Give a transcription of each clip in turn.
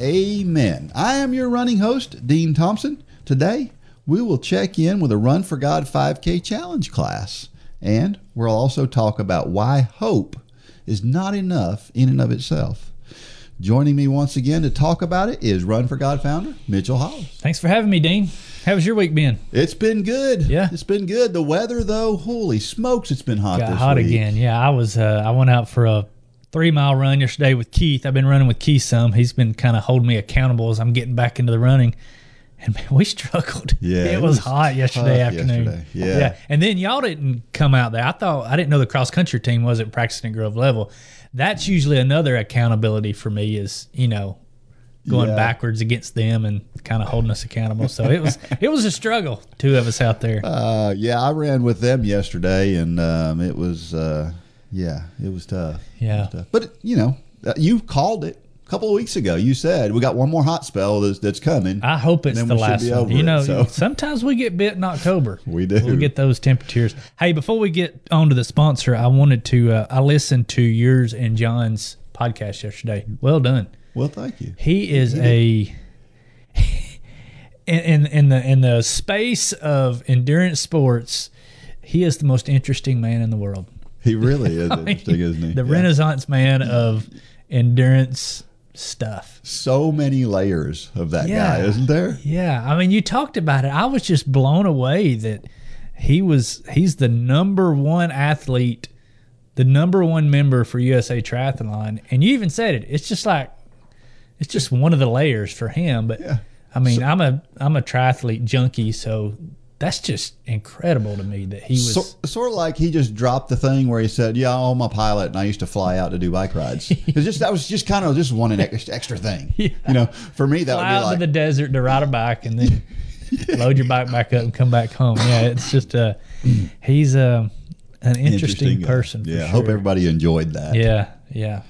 Amen. I am your running host, Dean Thompson. Today, we will check in with a Run for God 5K challenge class. And we'll also talk about why hope is not enough in and of itself. Joining me once again to talk about it is Run for God founder Mitchell Hollis. Thanks for having me, Dean. How's your week been? It's been good. Yeah. It's been good. The weather though, holy smokes, it's been hot Got this hot week. again. Yeah, I was. Uh, I went out for a three mile run yesterday with Keith. I've been running with Keith some. He's been kind of holding me accountable as I'm getting back into the running. And man, we struggled. Yeah, it, it was, was hot yesterday afternoon. yesterday. Yeah. and then y'all didn't come out there. I thought I didn't know the cross country team wasn't practicing at Grove level. That's usually another accountability for me. Is you know going Yeah. backwards against them and kind of holding us accountable. So it was it was a struggle. Two of us out there. Uh, yeah, I ran with them yesterday, and um, it was, uh, yeah, it was tough. Yeah. was tough. But you know, uh, you called it a couple of weeks ago. You said we got one more hot spell that's, that's coming. I hope it's the last one. You it, know, so. sometimes we get bit in October. We do. We get those temperatures. Hey, before we get on to the sponsor, I wanted to. Uh, I listened to yours and John's podcast yesterday. Well done. well, thank you. He is a in, in in the in the space of endurance sports. He is the most interesting man in the world. He really is interesting, isn't he? The Yeah. Renaissance man of endurance stuff. So many layers of that guy, isn't there? Yeah, I mean, you talked about it. I was just blown away that he was he's the number one athlete, the number one member for USA Triathlon, and you even said it. It's just like it's just one of the layers for him. But Yeah. I mean, I'm a I'm a triathlete junkie, so that's just incredible to me that he was. So, sort of like he just dropped the thing where he said, "Yeah, I'm a pilot, and I used to fly out to do bike rides." It's just that was just kind of just one extra, thing. Yeah. You know, for me that fly would be out like, to the desert to ride a bike and then load your bike back up and come back home. Yeah, it's just uh he's uh, an interesting, guy. person. Yeah, I sure. hope everybody enjoyed that. Yeah, yeah.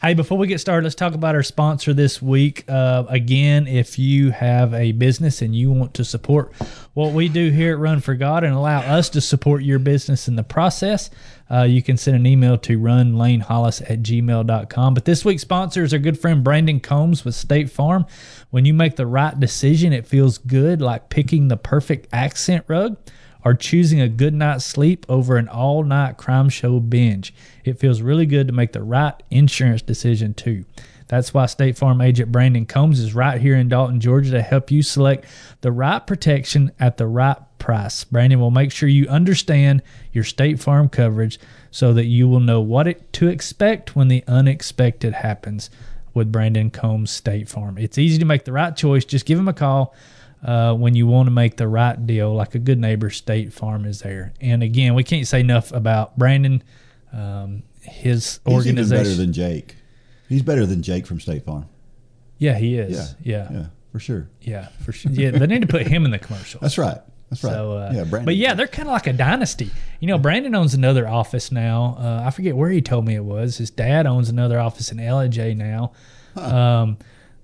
Hey, before we get started, let's talk about our sponsor this week. Uh, again, if you have a business and you want to support what we do here at Run for God and allow us to support your business in the process, uh, you can send an email to runlanehollis at gmail.com. But this week's sponsor is our good friend Brandon Combs with State Farm. When you make the right decision, it feels good, like picking the perfect accent rug or choosing a good night's sleep over an all night crime show binge. It feels really good to make the right insurance decision, too. That's why State Farm agent Brandon Combs is right here in Dalton, Georgia to help you select the right protection at the right price. Brandon will make sure you understand your State Farm coverage so that you will know what it, to expect when the unexpected happens with Brandon Combs State Farm. It's easy to make the right choice. Just give him a call uh, when you want to make the right deal, like a good neighbor, State Farm is there. And again, we can't say enough about Brandon, um, his He's organization. better than Jake. He's better than Jake from State Farm. yeah, he is. Yeah, Yeah, yeah, for sure. Yeah, for sure. Yeah, they need to put him in the commercial. That's right. That's right. So, uh, yeah, Brandon. but yeah, they're kind of like a dynasty. You know, Brandon owns another office now. Uh, I forget where he told me it was. His dad owns another office in LJ now. Um,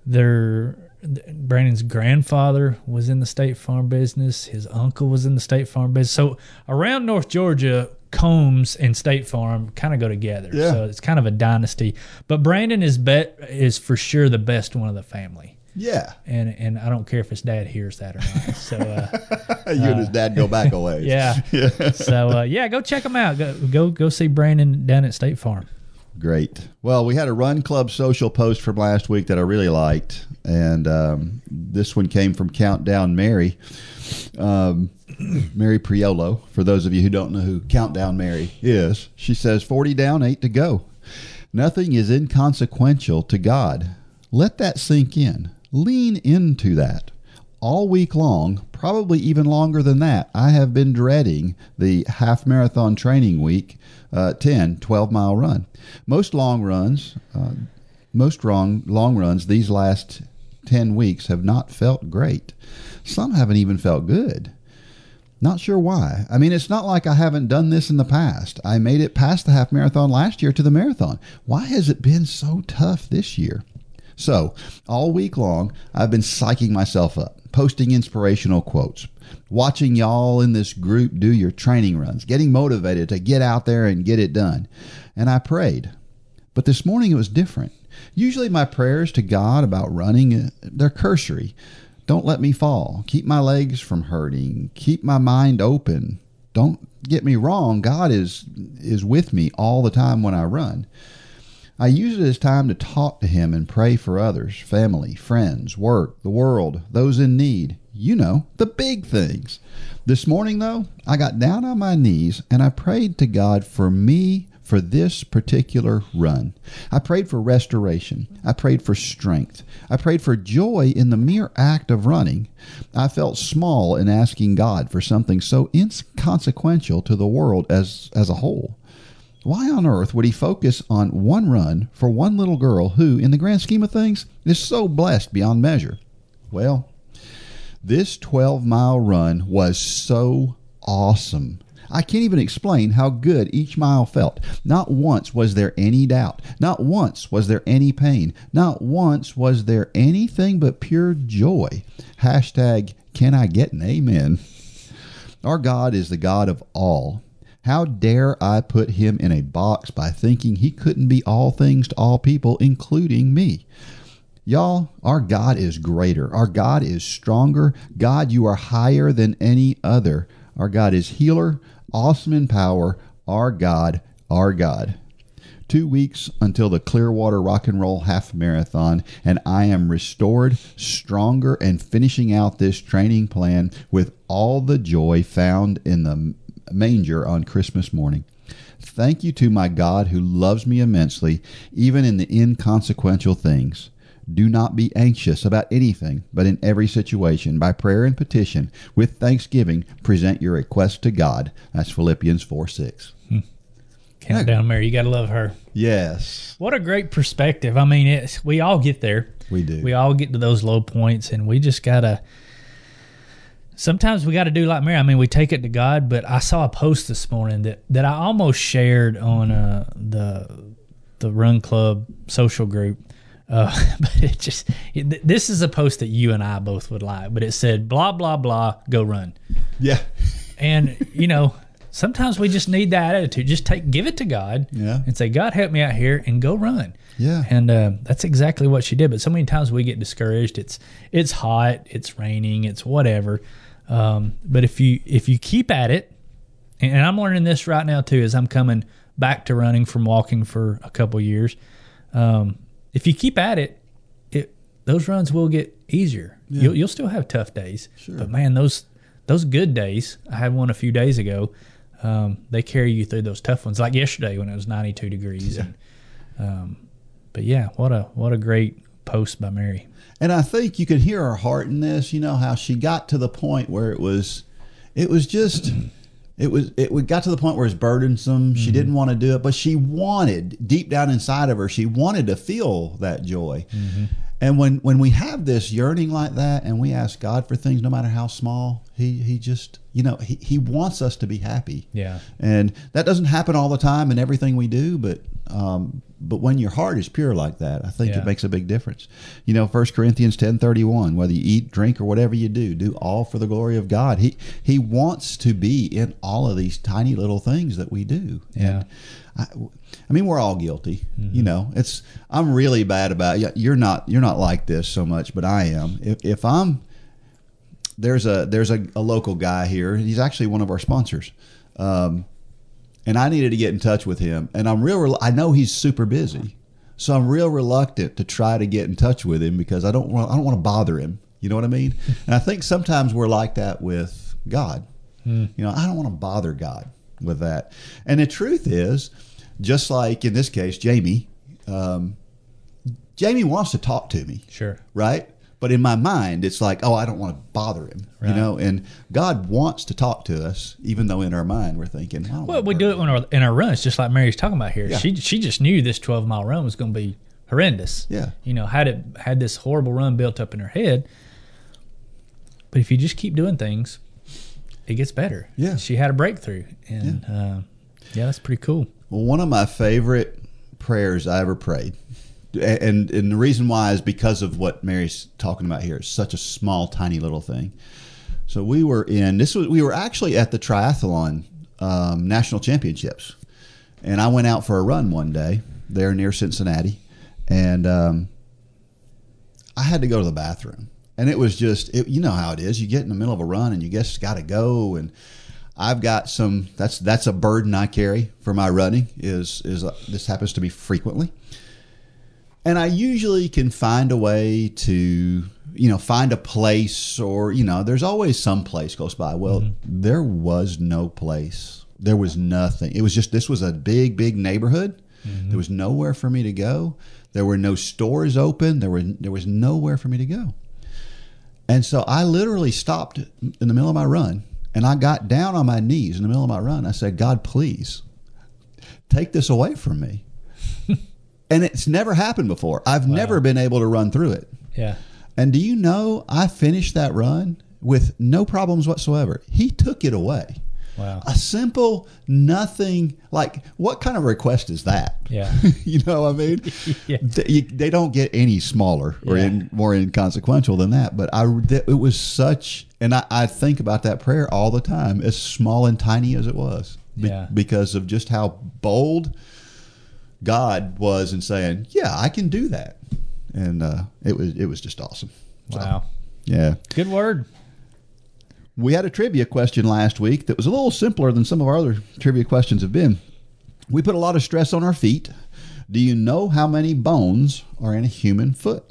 their Brandon's grandfather was in the State Farm business. His uncle was in the State Farm business. So around North Georgia, Combs and State Farm kind of go together. Yeah. So it's kind of a dynasty. But Brandon is bet is for sure the best one of the family. yeah, And and I don't care if his dad hears that or not. So. Uh, you and his dad go back a ways. Yeah. yeah. so uh, yeah, go check him out. Go go go see Brandon down at State Farm. Great. Well, we had a Run Club social post from last week that I really liked, and um, this one came from Countdown Mary, um, Mary Priolo. For those of you who don't know who Countdown Mary is, she says, 40 down, 8 to go. Nothing is inconsequential to God. Let that sink in. Lean into that. All week long, probably even longer than that, I have been dreading the half marathon training week, uh, 10, 12 mile run. Most long runs, uh, most long, long runs, these last 10 weeks have not felt great. Some haven't even felt good. Not sure why. I mean, it's not like I haven't done this in the past. I made it past the half marathon last year to the marathon. Why has it been so tough this year? So, all week long, I've been psyching myself up, posting inspirational quotes, watching y'all in this group do your training runs, getting motivated to get out there and get it done. And I prayed. But this morning it was different. Usually my prayers to God about running, uh, they're cursory. Don't let me fall. Keep my legs from hurting. Keep my mind open. Don't get me wrong, God is is with me all the time when I run. I use it as time to talk to him and pray for others, family, friends, work, the world, those in need. You know, the big things. This morning though, I got down on my knees and I prayed to God for me for this particular run. I prayed for restoration. I prayed for strength. I prayed for joy in the mere act of running. I felt small in asking God for something so inconsequential to the world as, as a whole. Why on earth would he focus on one run for one little girl who, in the grand scheme of things, is so blessed beyond measure? Well, this 12 mile run was so awesome. I can't even explain how good each mile felt. Not once was there any doubt. Not once was there any pain. Not once was there anything but pure joy. Hashtag, can I get an amen? Our God is the God of all. How dare I put him in a box by thinking he couldn't be all things to all people, including me? Y'all, our God is greater. Our God is stronger. God, you are higher than any other. Our God is healer, awesome in power. Our God, our God. Two weeks until the Clearwater Rock and Roll Half Marathon, and I am restored, stronger, and finishing out this training plan with all the joy found in the manger on Christmas morning. Thank you to my God who loves me immensely, even in the inconsequential things. Do not be anxious about anything, but in every situation, by prayer and petition, with thanksgiving, present your request to God. That's Philippians 4 6. Hmm. Countdown Mary, you got to love her. Yes, What a great perspective. I mean, it's we all get there. we do. We all get to those low points, and we just gotta. Sometimes we got to do like Mary. I mean, we take it to God. But I saw a post this morning that that I almost shared on uh, the the Run Club social group. Uh, but it just it, this is a post that you and I both would like. But it said blah blah blah, go run. yeah. And you know, sometimes we just need that attitude. Just take, give it to God, Yeah. and say, God, help me out here, and go run. Yeah. And uh, that's exactly what she did. But so many times we get discouraged. It's it's hot, it's raining, it's whatever. Um, but if you if you keep at it, and I'm learning this right now too, as I'm coming back to running from walking for a couple years. Um, if you keep at it, it those runs will get easier. You'll, you'll still have tough days, Sure. but man, those those good days. I had one a few days ago. Um, they carry you through those tough ones, like yesterday when it was 92 degrees. And, um, but yeah, what a what a great post by Mary. And I think you can hear her heart in this. You know how she got to the point where it was, it was just, it was, it we got to the point where it's burdensome. She mm-hmm. didn't want to do it, but she wanted deep down inside of her, she wanted to feel that joy. Mm-hmm. And when when we have this yearning like that, and we ask God for things, no matter how small, He He just you know He He wants us to be happy. Yeah. And that doesn't happen all the time in everything we do, but um, but when your heart is pure like that, I think Yeah. it makes a big difference. You know, First Corinthians ten thirty one. Whether you eat, drink, or whatever you do, do all for the glory of God. He He wants to be in all of these tiny little things that we do. Yeah. And I, I mean, we're all guilty. You know, it's I'm really bad about. You're not you're not like this so much, but I am. If if I'm there's a there's a, a local guy here. He's actually one of our sponsors, um, and I needed to get in touch with him. And I'm real. I know he's super busy, so I'm real reluctant to try to get in touch with him because I don't want I don't want to bother him. You know what I mean? and I think sometimes we're like that with God. You know, I don't want to bother God with that. And the truth is, just like in this case, Jamie, um, Jamie wants to talk to me Sure. right? But in my mind, it's like, oh, I don't want to bother him, you know. And God wants to talk to us, even though in our mind we're thinking, Well, we do it when our, in our runs, just like Mary's talking about here. Yeah. She she just knew this 12 mile run was going to be horrendous. Yeah. You know, had it had this horrible run built up in her head. But if you just keep doing things, it gets better. Yeah. She had a breakthrough, and yeah, uh, yeah that's pretty cool. Well, one of my favorite prayers I ever prayed, and and the reason why is because of what Mary's talking about here. It's such a small, tiny little thing. So we were in this was we were actually at the triathlon um, national championships, and I went out for a run one day there near Cincinnati, and um, I had to go to the bathroom, and it was just it, you know how it is. You get in the middle of a run and you just got to go and. I've got some. That's that's a burden I carry for my running. Is is uh, this happens to be frequently, and I usually can find a way to you know find a place or you know there's always some place close by. Well, mm-hmm. there was no place. There was nothing. It was just this was a big big neighborhood. Mm-hmm. There was nowhere for me to go. There were no stores open. There were there was nowhere for me to go. And so I literally stopped in the middle of my run and I got down on my knees in the middle of my run. I said, God, please take this away from me. And it's never happened before. I've wow. never been able to run through it. Yeah. And do you know, I finished that run with no problems whatsoever. He took it away. Wow. A simple nothing like what kind of request is that? Yeah. you know, what I mean, yeah. they, they, don't get any smaller or yeah. in, more inconsequential than that. But I, it was such, and I, I, think about that prayer all the time, as small and tiny as it was, be, yeah. because of just how bold God was in saying, "Yeah, I can do that," and uh, it was it was just awesome. Wow. So, yeah. Good word. We had a trivia question last week that was a little simpler than some of our other trivia questions have been. We put a lot of stress on our feet. Do you know how many bones are in a human foot?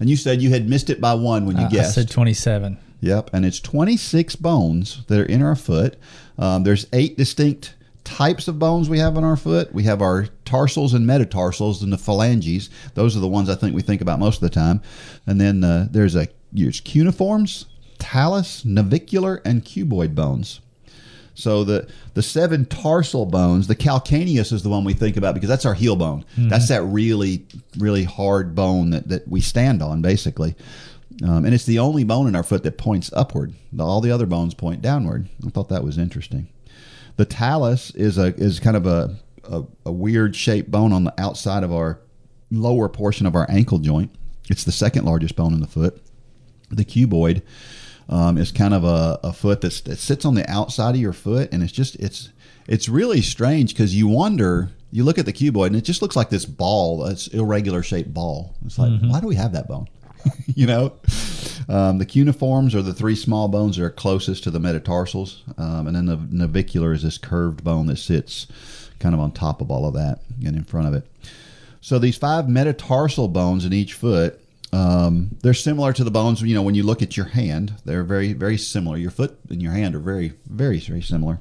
And you said you had missed it by one when you uh, guessed. I said 27. Yep, and it's 26 bones that are in our foot. Um, there's eight distinct types of bones we have in our foot. We have our tarsals and metatarsals and the phalanges. Those are the ones I think we think about most of the time. And then uh, there's a there's cuneiforms, talus, navicular, and cuboid bones. So the the seven tarsal bones, the calcaneus is the one we think about because that's our heel bone. Mm-hmm. That's that really really hard bone that, that we stand on basically. Um, and it's the only bone in our foot that points upward. All the other bones point downward. I thought that was interesting. The talus is a is kind of a, a, a weird shaped bone on the outside of our lower portion of our ankle joint. It's the second largest bone in the foot. The cuboid um, is kind of a, a foot that's, that sits on the outside of your foot, and it's just it's it's really strange because you wonder. You look at the cuboid, and it just looks like this ball. It's irregular shaped ball. It's like, mm-hmm. why do we have that bone? you know, um, the cuneiforms are the three small bones that are closest to the metatarsals, um, and then the navicular is this curved bone that sits kind of on top of all of that and in front of it. So these five metatarsal bones in each foot um, they're similar to the bones. You know, when you look at your hand, they're very, very similar. Your foot and your hand are very, very, very similar,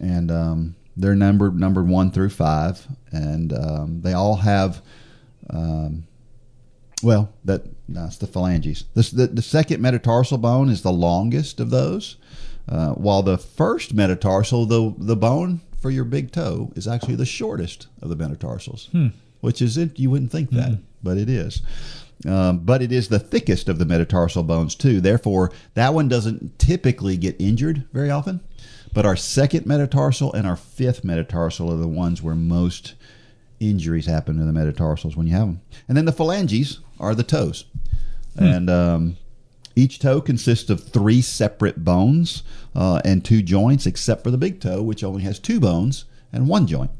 and um, they're numbered numbered one through five, and um, they all have. Um, well, that that's the phalanges. The, the, the, second metatarsal bone is the longest of those, uh, while the first metatarsal, the the bone for your big toe, is actually the shortest of the metatarsals. Hmm. Which is it? You wouldn't think that, mm but it is. Um, but it is the thickest of the metatarsal bones too. Therefore, that one doesn't typically get injured very often. But our second metatarsal and our fifth metatarsal are the ones where most injuries happen to the metatarsals when you have them. And then the phalanges are the toes, hmm. and um, each toe consists of three separate bones uh, and two joints, except for the big toe, which only has two bones and one joint.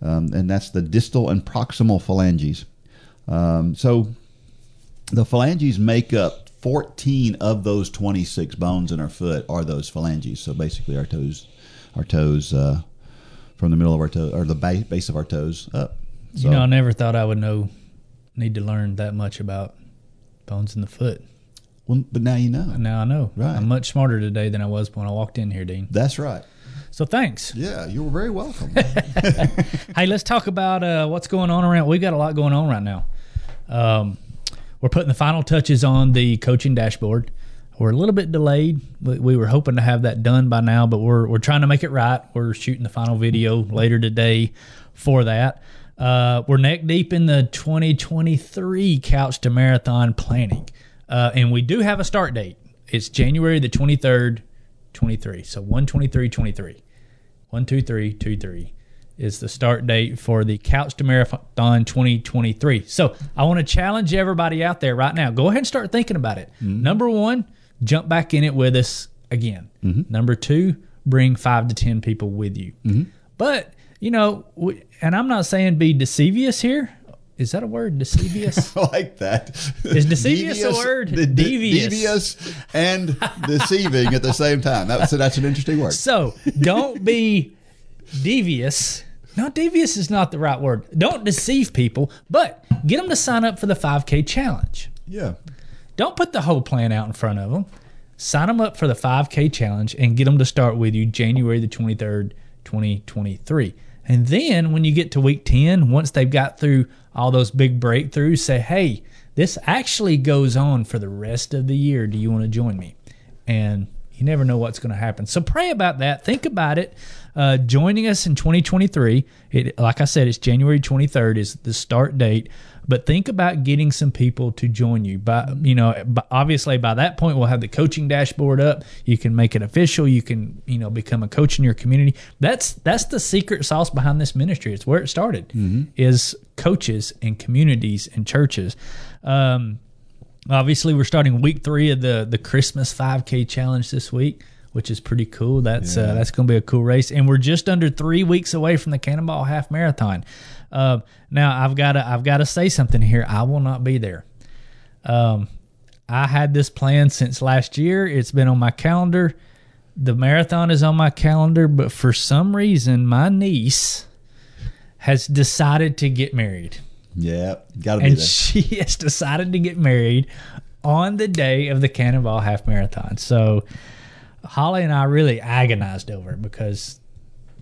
Um, and that's the distal and proximal phalanges. Um, so the phalanges make up 14 of those 26 bones in our foot are those phalanges. So basically, our toes, our toes uh, from the middle of our toe or the base of our toes up. So, you know, I never thought I would know, need to learn that much about bones in the foot. Well, but now you know. Now I know. Right. I'm much smarter today than I was when I walked in here, Dean. That's right. So thanks. Yeah, you were very welcome. hey, let's talk about uh, what's going on around. We've got a lot going on right now. Um, we're putting the final touches on the coaching dashboard. We're a little bit delayed. We, we were hoping to have that done by now, but we're we're trying to make it right. We're shooting the final video later today for that. Uh, we're neck deep in the 2023 Couch to Marathon planning. Uh, and we do have a start date. It's January the 23rd, 23. So 123, 23. 123, 23 is the start date for the Couch to Marathon 2023. So I want to challenge everybody out there right now. Go ahead and start thinking about it. Number one, jump back in it with us again. Number two, bring five to 10 people with you. But, you know, we, and I'm not saying be deceivious here. Is that a word? Deceivious? I like that. Is deceivious a word? de- Devious. devious and deceiving at the same time. That's that's an interesting word. So don't be devious. No, devious is not the right word. Don't deceive people, but get them to sign up for the 5K challenge. Yeah. Don't put the whole plan out in front of them. Sign them up for the 5K challenge and get them to start with you January the 23rd, 2023. And then when you get to week 10, once they've got through all those big breakthroughs, say, hey, this actually goes on for the rest of the year. Do you want to join me? And you never know what's going to happen. So pray about that. Think about it. Uh, joining us in 2023, it, like I said, it's January 23rd is the start date. But think about getting some people to join you. By you know, by, obviously by that point we'll have the coaching dashboard up. You can make it official. You can you know become a coach in your community. That's that's the secret sauce behind this ministry. It's where it started. Is coaches and communities and churches. Um, Obviously, we're starting week three of the the Christmas 5K challenge this week, which is pretty cool. That's uh, that's going to be a cool race, and we're just under three weeks away from the Cannonball Half Marathon. Uh, now, I've got to I've got to say something here. I will not be there. Um, I had this plan since last year. It's been on my calendar. The marathon is on my calendar, but for some reason, my niece has decided to get married Yeah. Got to be and she has decided to get married on the day of the Cannonball Half Marathon. So Holly and I really agonized over it because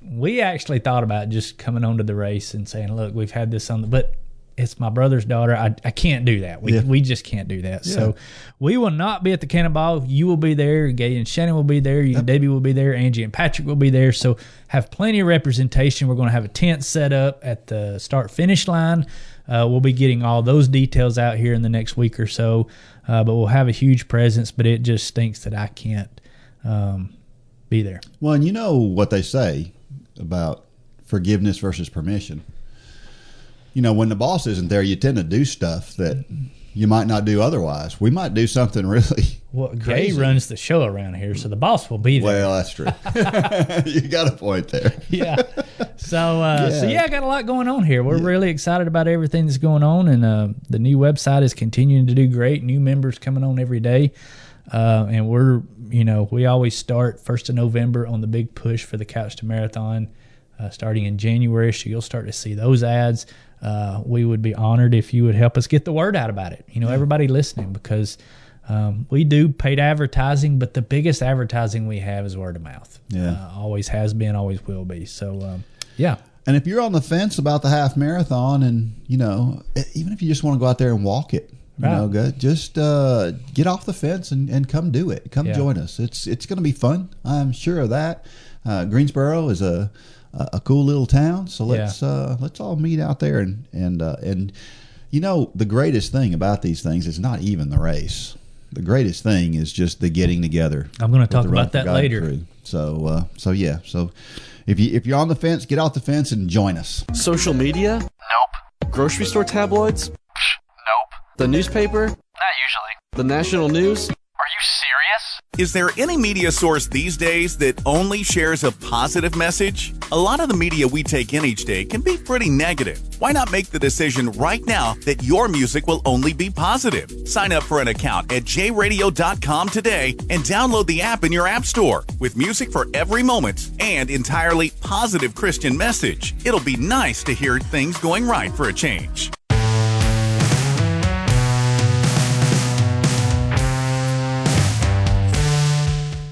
we actually thought about just coming onto the race and saying, "Look, we've had this on the," but it's my brother's daughter. I, I can't do that. We, Yeah. we just can't do that. So we will not be at the Cannonball. You will be there. Gay and Shannon will be there. You and Debbie will be there. Angie and Patrick will be there. So have plenty of representation. We're going to have a tent set up at the start finish line. Uh, we'll be getting all those details out here in the next week or so. Uh, but we'll have a huge presence. But it just stinks that I can't um, be there. Well, and you know what they say about forgiveness versus permission. You know, when the boss isn't there, you tend to do stuff that you might not do otherwise. We might do something really. Well, Gray Crazy. runs the show around here, so the boss will be there. Well, that's true. you got a point there. yeah. So, uh, so Yeah. yeah, I got a lot going on here. We're really excited about everything that's going on, and uh, the new website is continuing to do great. New members coming on every day, uh, and we're you know we always start first of November on the big push for the Couch to Marathon, uh, starting in January. So you'll start to see those ads. Uh, we would be honored if you would help us get the word out about it. You know, everybody listening because. Um, we do paid advertising, but the biggest advertising we have is word of mouth. Yeah. Uh, always has been, always will be. So, um, yeah. And if you're on the fence about the half marathon, and you know, even if you just want to go out there and walk it, you Right. know, go, just uh, get off the fence and, and come do it. Come Yeah. join us. It's it's going to be fun. I'm sure of that. Uh, Greensboro is a a a cool little town, so let's uh, let's all meet out there and and uh, and you know, the greatest thing about these things is not even the race. The greatest thing is just the getting together. I'm gonna talk about for that God later. crew. So uh, so yeah. So if you if you're on the fence, get off the fence and join us. Social media? Nope. Grocery store tabloids? Nope. The newspaper? Not usually. The national news? Are you serious? Is there any media source these days that only shares a positive message? A lot of the media we take in each day can be pretty negative. Why not make the decision right now that your music will only be positive? Sign up for an account at jradio.com today and download the app in your app store with music for every moment and entirely positive Christian message. It'll be nice to hear things going right for a change.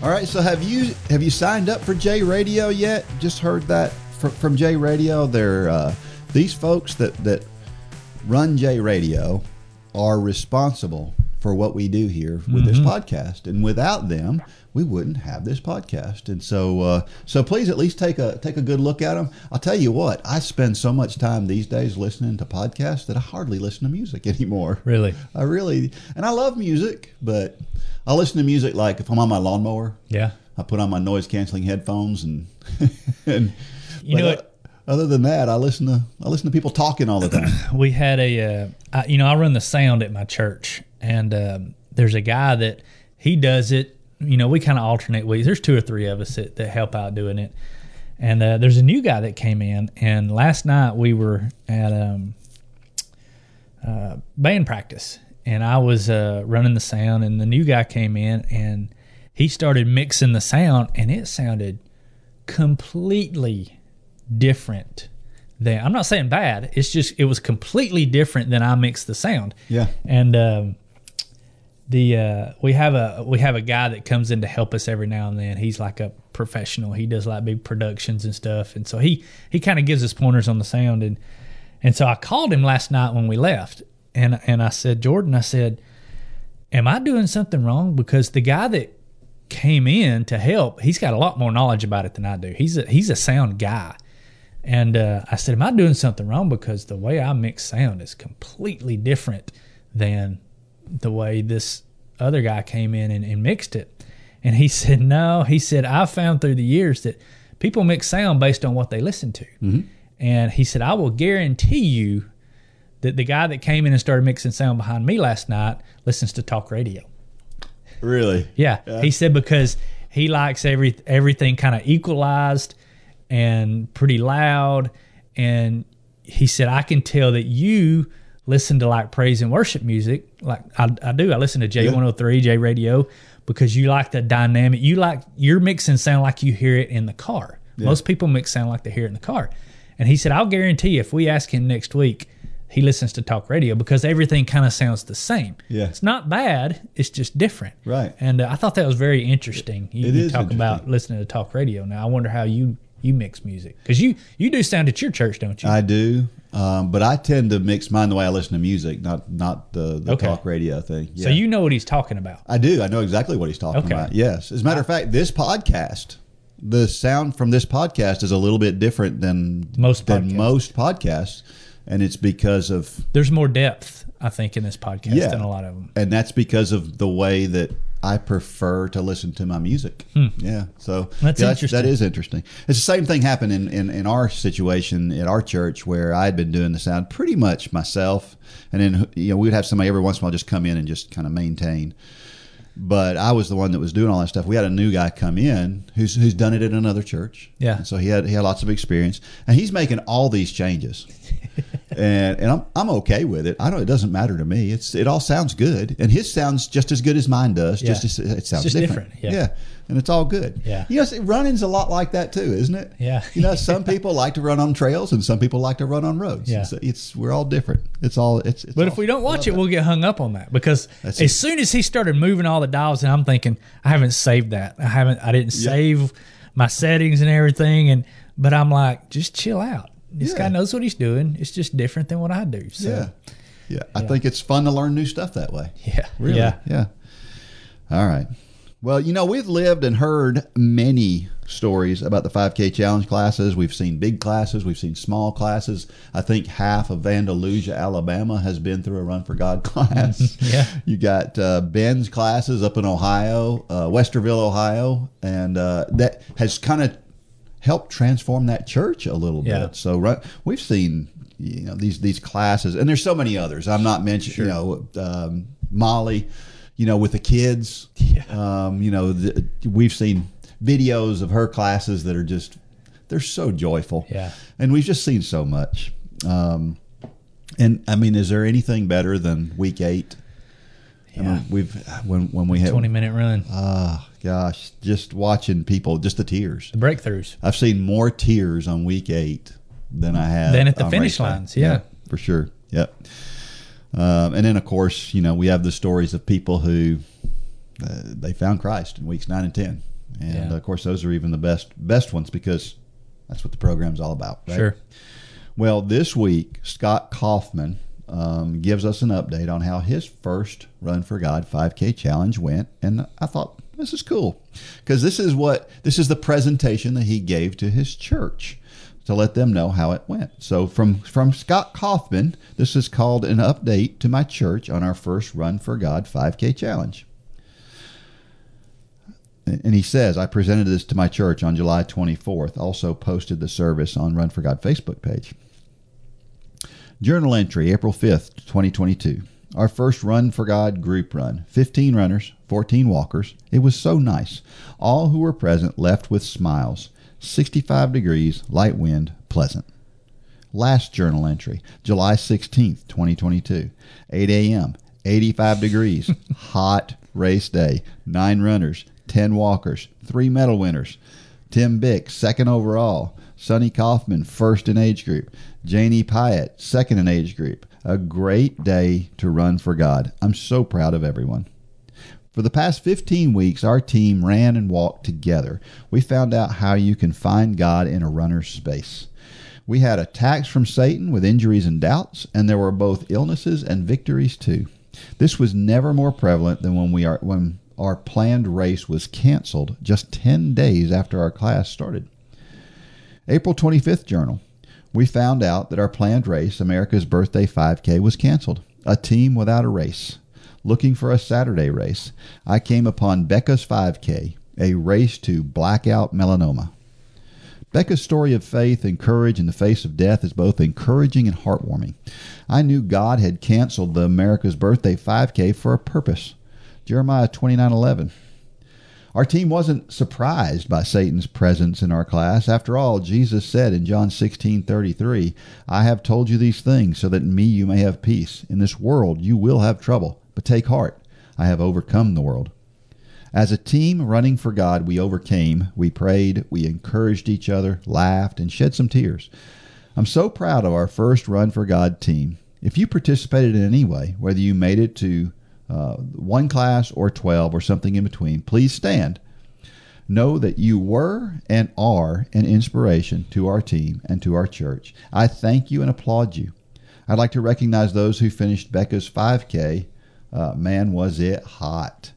All right. So have you have you signed up for J Radio yet? Just heard that from, from J Radio. They're uh, these folks that that run J Radio are responsible for what we do here with this podcast. And without them, we wouldn't have this podcast. And so, uh, so please at least take a take a good look at them. I'll tell you what, I spend so much time these days listening to podcasts that I hardly listen to music anymore. Really? I really, and I love music, but I listen to music like if I'm on my lawnmower, Yeah. I put on my noise canceling headphones and and You know uh. Other than that, I listen to I listen to people talking all the time. we had a uh, I, you know i run the sound at my church and um, there's a guy that he does it you know we kind of alternate weeks there's two or three of us that, that help out doing it and uh, there's a new guy that came in and last night we were at um, uh, band practice and i was uh, running the sound and the new guy came in and he started mixing the sound and it sounded completely different than I'm not saying bad. It's just it was completely different than I mixed the sound. Yeah. And um, the uh, we have a we have a guy that comes in to help us every now and then. He's like a professional. He does like big productions and stuff. And so he he kind of gives us pointers on the sound and and so I called him last night when we left and and I said, Jordan, I said, am I doing something wrong? Because the guy that came in to help, he's got a lot more knowledge about it than I do. He's a he's a sound guy. And uh, I said, Am I doing something wrong? Because the way I mix sound is completely different than the way this other guy came in and, and mixed it. And he said, No. He said, I've found through the years that people mix sound based on what they listen to. Mm-hmm. And he said, I will guarantee you that the guy that came in and started mixing sound behind me last night listens to talk radio. Really? Yeah. He said because he likes every everything kind of equalized and pretty loud. And he said, I can tell that you listen to like praise and worship music. Like I, I do. I listen to J103, J Radio, because you like the dynamic. You like your mixing sound like you hear it in the car. Most people mix sound like they hear it in the car. And he said, I'll guarantee if we ask him next week, he listens to talk radio because everything kind of sounds the same. Yeah. It's not bad. It's just different. Right. And uh, I thought that was very interesting. You, It you is talk about listening to talk radio. Now I wonder how you you mix music because you you do sound at your church, don't you? I do, um, but I tend to mix mine the way I listen to music, not not the, the Okay. talk radio thing. So you know what he's talking about. I do. I know exactly what he's talking Okay. about. Yes. As a matter of fact, this podcast, the sound from this podcast is a little bit different than Most than podcasts. most podcasts, and it's because of There's more depth, I think, in this podcast Yeah. than a lot of them. and that's because of the way that I prefer to listen to my music. Yeah, so Hmm. That's yeah, interesting. That is interesting. It's the same thing happened in, in, in our situation at our church where I had been doing the sound pretty much myself, and then you know we'd have somebody every once in a while just come in and just kind of maintain. But I was the one that was doing all that stuff. We had a new guy come in who's who's done it at another church. Yeah. And so he had he had lots of experience, and he's making all these changes and and I'm I'm okay with it. I don't. It doesn't matter to me. It's it all sounds good, and his sounds just as good as mine does. Yeah. Just as, it sounds different. different, yeah. and it's all good. Yeah. you know, running's a lot like that too, isn't it? Yeah. you know, some people like to run on trails, and some people like to run on roads. Yeah. it's, it's we're all different. It's all it's. it's But all- if we don't watch love it, we'll get hung up on that because That's as it. soon as he started moving all the dials, and I'm thinking, I haven't saved that. I haven't. I didn't Yeah. save my settings and everything. And but I'm like, just chill out. This Yeah. guy knows what he's doing. It's just different than what I do. So, yeah. yeah, I think it's fun to learn new stuff that way. yeah, Really? yeah. Yeah. All right. Well, you know, we've lived and heard many stories about the 5K challenge classes. We've seen big classes, we've seen small classes. I think half of Andalusia, Alabama has been through a Run for God class. Yeah. You got uh, Ben's classes up in Ohio, uh, Westerville, Ohio, and uh, that has kind of helped transform that church a little Yeah. bit. So right, we've seen you know these these classes, and there's so many others. I'm not mentioning you know um, Molly, you know with the kids. Yeah. Um, you know the, we've seen videos of her classes that are just they're so joyful. Yeah. and we've just seen so much. Um, and I mean, is there anything better than week eight? I Yeah. mean, we've when when we had Twenty minute run. Ah, gosh, just watching people, just the tears. the breakthroughs. I've seen more tears on week eight than I have Than at the finish lines, yeah. for sure. Yep. Um, and then, of course, you know, we have the stories of people who uh, they found Christ in weeks nine and ten, and Yeah. of course, those are even the best best ones because that's what the program's all about. Right? Sure. Well, this week, Scott Kaufman um, gives us an update on how his first Run for God 5K challenge went, and I thought this is cool because this is what this is the presentation that he gave to his church to let them know how it went. So from from Scott Kaufman, this is called an update to my church on our first Run for God 5K challenge. And he says, I presented this to my church on July 24th, also posted the service on Run for God Facebook page. Journal entry, April 5th, 2022. Our first Run for God group run. 15 runners, 14 walkers. It was so nice. All who were present left with smiles. 65 degrees, light wind, pleasant. Last journal entry, July 16th, 2022. 8 a.m., 85 degrees, hot race day. Nine runners, 10 walkers, three medal winners. Tim Bick, second overall. Sonny Kaufman, first in age group. Janie Pyatt, second in age group. A great day to run for God. I'm so proud of everyone. For the past 15 weeks, our team ran and walked together. We found out how you can find God in a runner's space. We had attacks from Satan with injuries and doubts, and there were both illnesses and victories too. This was never more prevalent than when we are when our planned race was canceled just 10 days after our class started. April 25th journal. We found out that our planned race, America's Birthday 5K, was canceled. A team without a race. Looking for a Saturday race, I came upon Becca's 5K, a race to blackout melanoma. Becca's story of faith and courage in the face of death is both encouraging and heartwarming. I knew God had canceled the America's Birthday 5K for a purpose. Jeremiah 29:11. Our team wasn't surprised by Satan's presence in our class. After all, Jesus said in John 16:33, "I have told you these things so that in me you may have peace. In this world you will have trouble, but take heart. I have overcome the world." As a team running for God, we overcame, we prayed, we encouraged each other, laughed, and shed some tears. I'm so proud of our first Run for God team. If you participated in any way, whether you made it to uh, one class or 12 or something in between, please stand. Know that you were and are an inspiration to our team and to our church. I thank you and applaud you. I'd like to recognize those who finished Becca's 5K. Uh, man, was it hot.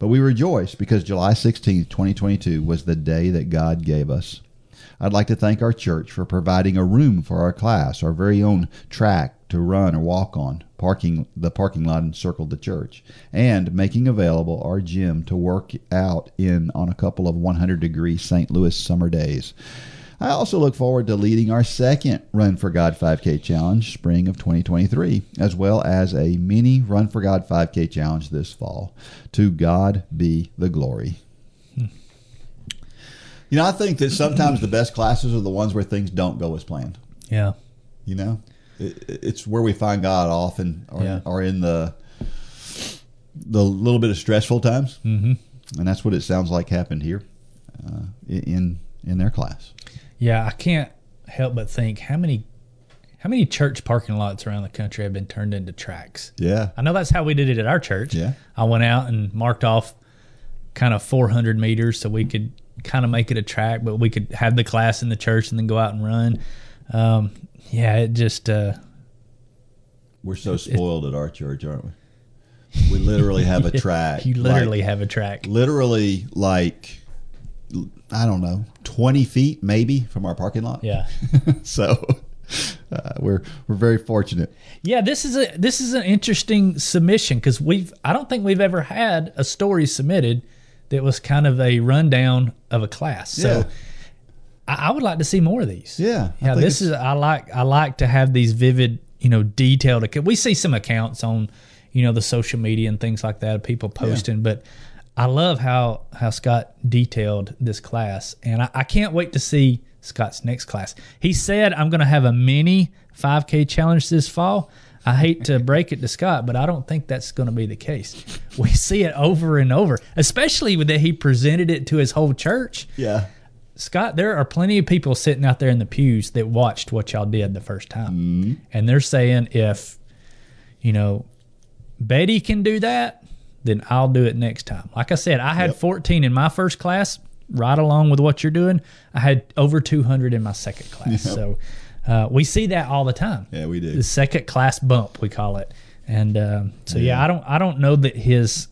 But we rejoice because July 16th, 2022 was the day that God gave us. I'd like to thank our church for providing a room for our class, our very own track to run or walk on, parking the parking lot encircled the church, and making available our gym to work out in on a couple of 100 degree St. Louis summer days. I also look forward to leading our second Run for God 5K challenge spring of 2023, as well as a mini Run for God 5K challenge this fall. To God be the glory. You know, I think that sometimes the best classes are the ones where things don't go as planned. Yeah. You know, it, it's where we find God often, or, Yeah. or in the the little bit of stressful times, Mm-hmm. and that's what it sounds like happened here uh, in in their class. Yeah, I can't help but think how many how many church parking lots around the country have been turned into tracks. Yeah, I know that's how we did it at our church. Yeah. I went out and marked off kind of 400 meters so we could kind of make it a track, but we could have the class in the church and then go out and run. Um, yeah, it just uh, we're so spoiled at our church, aren't we? We literally have a track. you literally like, have a track. literally like I don't know, twenty feet maybe from our parking lot. Yeah. so uh, we're we're very fortunate. Yeah, this is a this is an interesting submission because we've I don't think we've ever had a story submitted that was kind of a rundown of a class. So Yeah. I, I would like to see more of these. Yeah, yeah. This is I like I like to have these vivid, you know, detailed. We see some accounts on, you know, the social media and things like that of people posting, but I love how how Scott detailed this class, and I, I can't wait to see Scott's next class. He said I'm going to have a mini 5K challenge this fall. I hate to break it to Scott, but I don't think that's going to be the case. We see it over and over, especially with that he presented it to his whole church. Yeah. Scott, there are plenty of people sitting out there in the pews that watched what y'all did the first time. Mm-hmm. And they're saying if, you know, Betty can do that, then I'll do it next time. Like I said, I had Yep. 14 in my first class, right along with what you're doing. I had over 200 in my second class. So Uh, we see that all the time. Yeah, we do. The second class bump, we call it. And um, so, yeah. Yeah. I don't, I don't know that his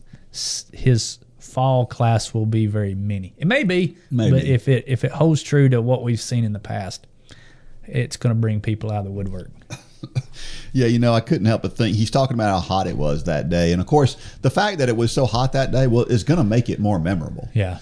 his fall class will be very many. It may be, Maybe. but if it if it holds true to what we've seen in the past, it's going to bring people out of the woodwork. Yeah, you know, I couldn't help but think he's talking about how hot it was that day, and of course, the fact that it was so hot that day well is going to make it more memorable. Yeah.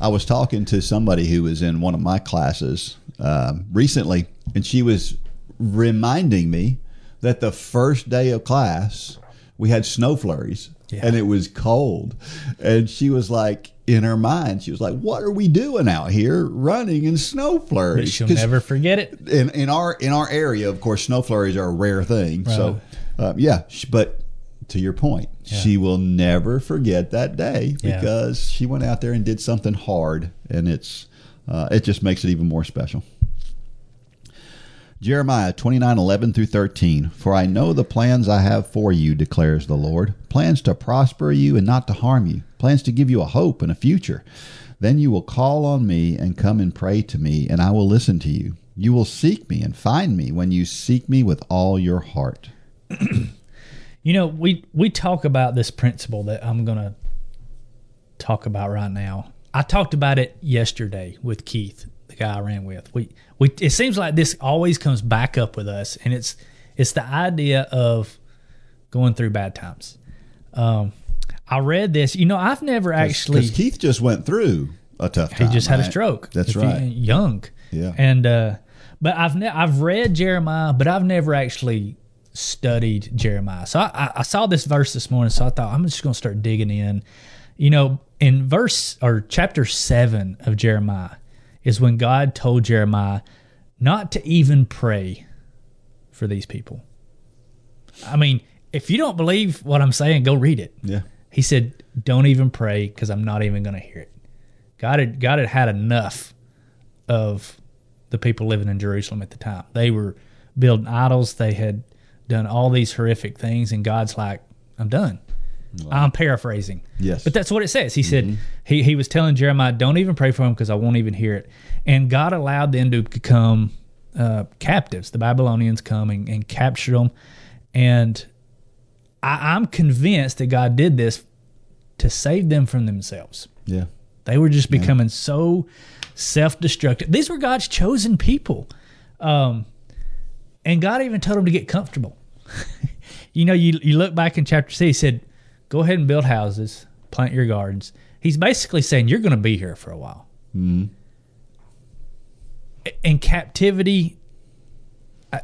I was talking to somebody who was in one of my classes um, recently, and she was reminding me that the first day of class we had snow flurries Yeah. and it was cold, and she was like. In her mind, she was like, "What are we doing out here, running in snow But she'll never forget it. in in our in our area, of course, snow flurries are a rare thing. So, uh, yeah, but to your point, she will never forget that day Yeah. because she went out there and did something hard, and it's uh, it just makes it even more special. Jeremiah 29 11 through 13. For I know the plans I have for you, declares the Lord plans to prosper you and not to harm you, plans to give you a hope and a future. Then you will call on me and come and pray to me, and I will listen to you. You will seek me and find me when you seek me with all your heart. You know, we we talk about this principle that I'm going to talk about right now. I talked about it yesterday with Keith, the guy I ran with. We we it seems like this always comes back up with us, and it's it's the idea of going through bad times. Um, I read this. You know, I've never actually. Because Keith just went through a tough He just had a stroke. That's If you- right. young. Yeah. And uh, but I've ne- I've read Jeremiah, but I've never actually studied Jeremiah. So I, I, I saw this verse this morning, so I thought I'm just going to start digging in. You know, in verse or chapter seven of Jeremiah is when God told Jeremiah not to even pray for these people. I mean, if you don't believe what I'm saying, go read it. Yeah. He said, "Don't even pray because I'm not even going to hear it." God had God had had enough of the people living in Jerusalem at the time. They were building idols. They had done all these horrific things, and God's like, "I'm done." I'm paraphrasing. Yes. But that's what it says. He said he, he was telling Jeremiah, "Don't even pray for him because I won't even hear it." And God allowed them to become uh, captives. The Babylonians come and, and captured them, and I, I'm convinced that God did this to save them from themselves. Yeah. They were just becoming so self-destructive. These were God's chosen people, um, and God even told them to get comfortable. you know, you you look back in chapter six. He said, "Go ahead and build houses, plant your gardens." He's basically saying you're going to be here for a while. Mm-hmm. In captivity, I,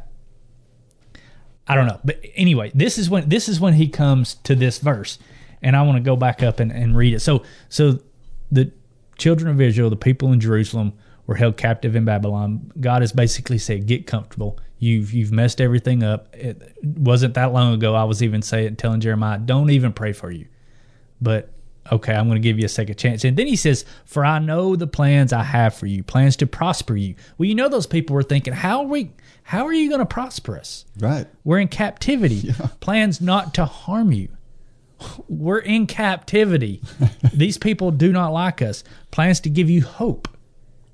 I don't know, but anyway, this is when this is when he comes to this verse, and I want to go back up and, and read it. So, so the children of Israel, the people in Jerusalem, were held captive in Babylon. God has basically said, "Get comfortable. You've you've messed everything up." It wasn't that long ago. I was even saying, telling Jeremiah, "Don't even pray for you." But okay, I'm going to give you a second chance. And then he says, "For I know the plans I have for you, plans to prosper you." Well, you know those people were thinking, "How are we? How are you going to prosper us?" Right. We're in captivity. Plans not to harm you. We're in captivity. These people do not like us. Plans to give you hope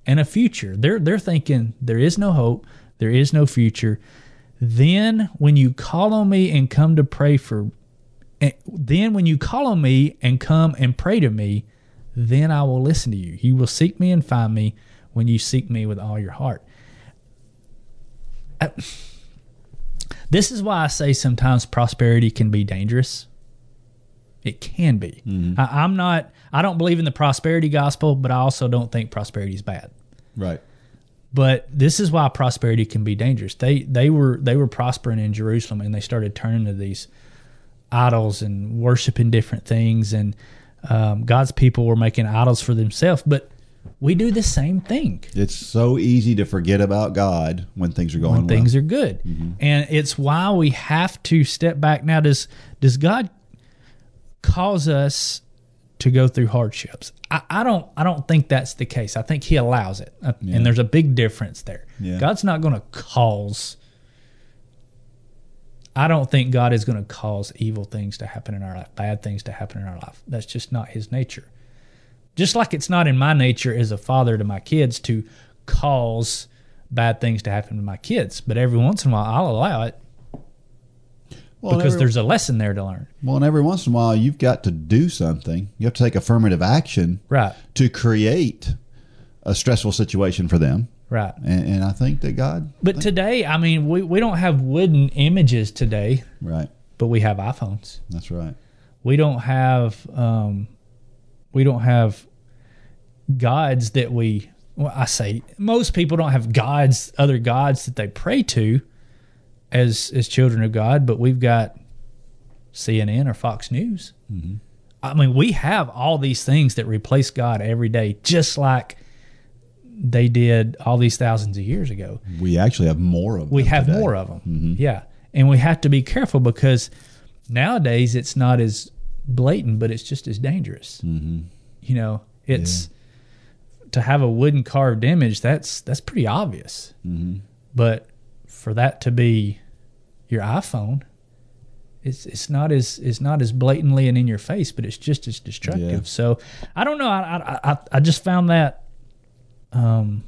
and a future. They're they're thinking there is no hope, there is no future. Then when you call on me and come to pray for and then when you call on me and come and pray to me, then I will listen to you. You will seek me and find me when you seek me with all your heart. I- this is why I say sometimes prosperity can be dangerous. It can be. Mm-hmm. I, I'm not. I don't believe in the prosperity gospel, but I also don't think prosperity is bad. Right. But this is why prosperity can be dangerous. They they were they were prospering in Jerusalem, and they started turning to these idols and worshiping different things, and um, God's people were making idols for themselves. But we do the same thing. It's so easy to forget about God when things are going when things well. are good. And it's why we have to step back. Now, does does God cause us to go through hardships? I, I don't I don't think that's the case. I think He allows it, Uh, and there's a big difference there. Yeah. God's not going to cause. I don't think God is going to cause evil things to happen in our life, bad things to happen in our life. That's just not His nature. Just like it's not in my nature as a father to my kids to cause bad things to happen to my kids. But every once in a while, I'll allow it Well, because every- there's a lesson there to learn. well, and every once in a while, you've got to do something. You have to take affirmative action Right, to create a stressful situation for them. right. And, and I think that God, But today, I mean, we, we don't have wooden images today, right? but we have iPhones. That's right. We don't have um, we don't have gods that we. Well, I say most people don't have gods, other gods that they pray to, as as children of God. But we've got CNN or Fox News. I mean, we have all these things that replace God every day, just like they did all these thousands of years ago. We actually have more of them. We have today. more of them. Yeah. And we have to be careful because nowadays it's not as blatant, but it's just as dangerous. Mm-hmm. You know, it's to have a wooden carved image. That's that's pretty obvious. Mm-hmm. But for that to be your iPhone, it's it's not as it's not as blatantly and in your face, but it's just as destructive. Yeah. So I don't know. I I I, I just found that um,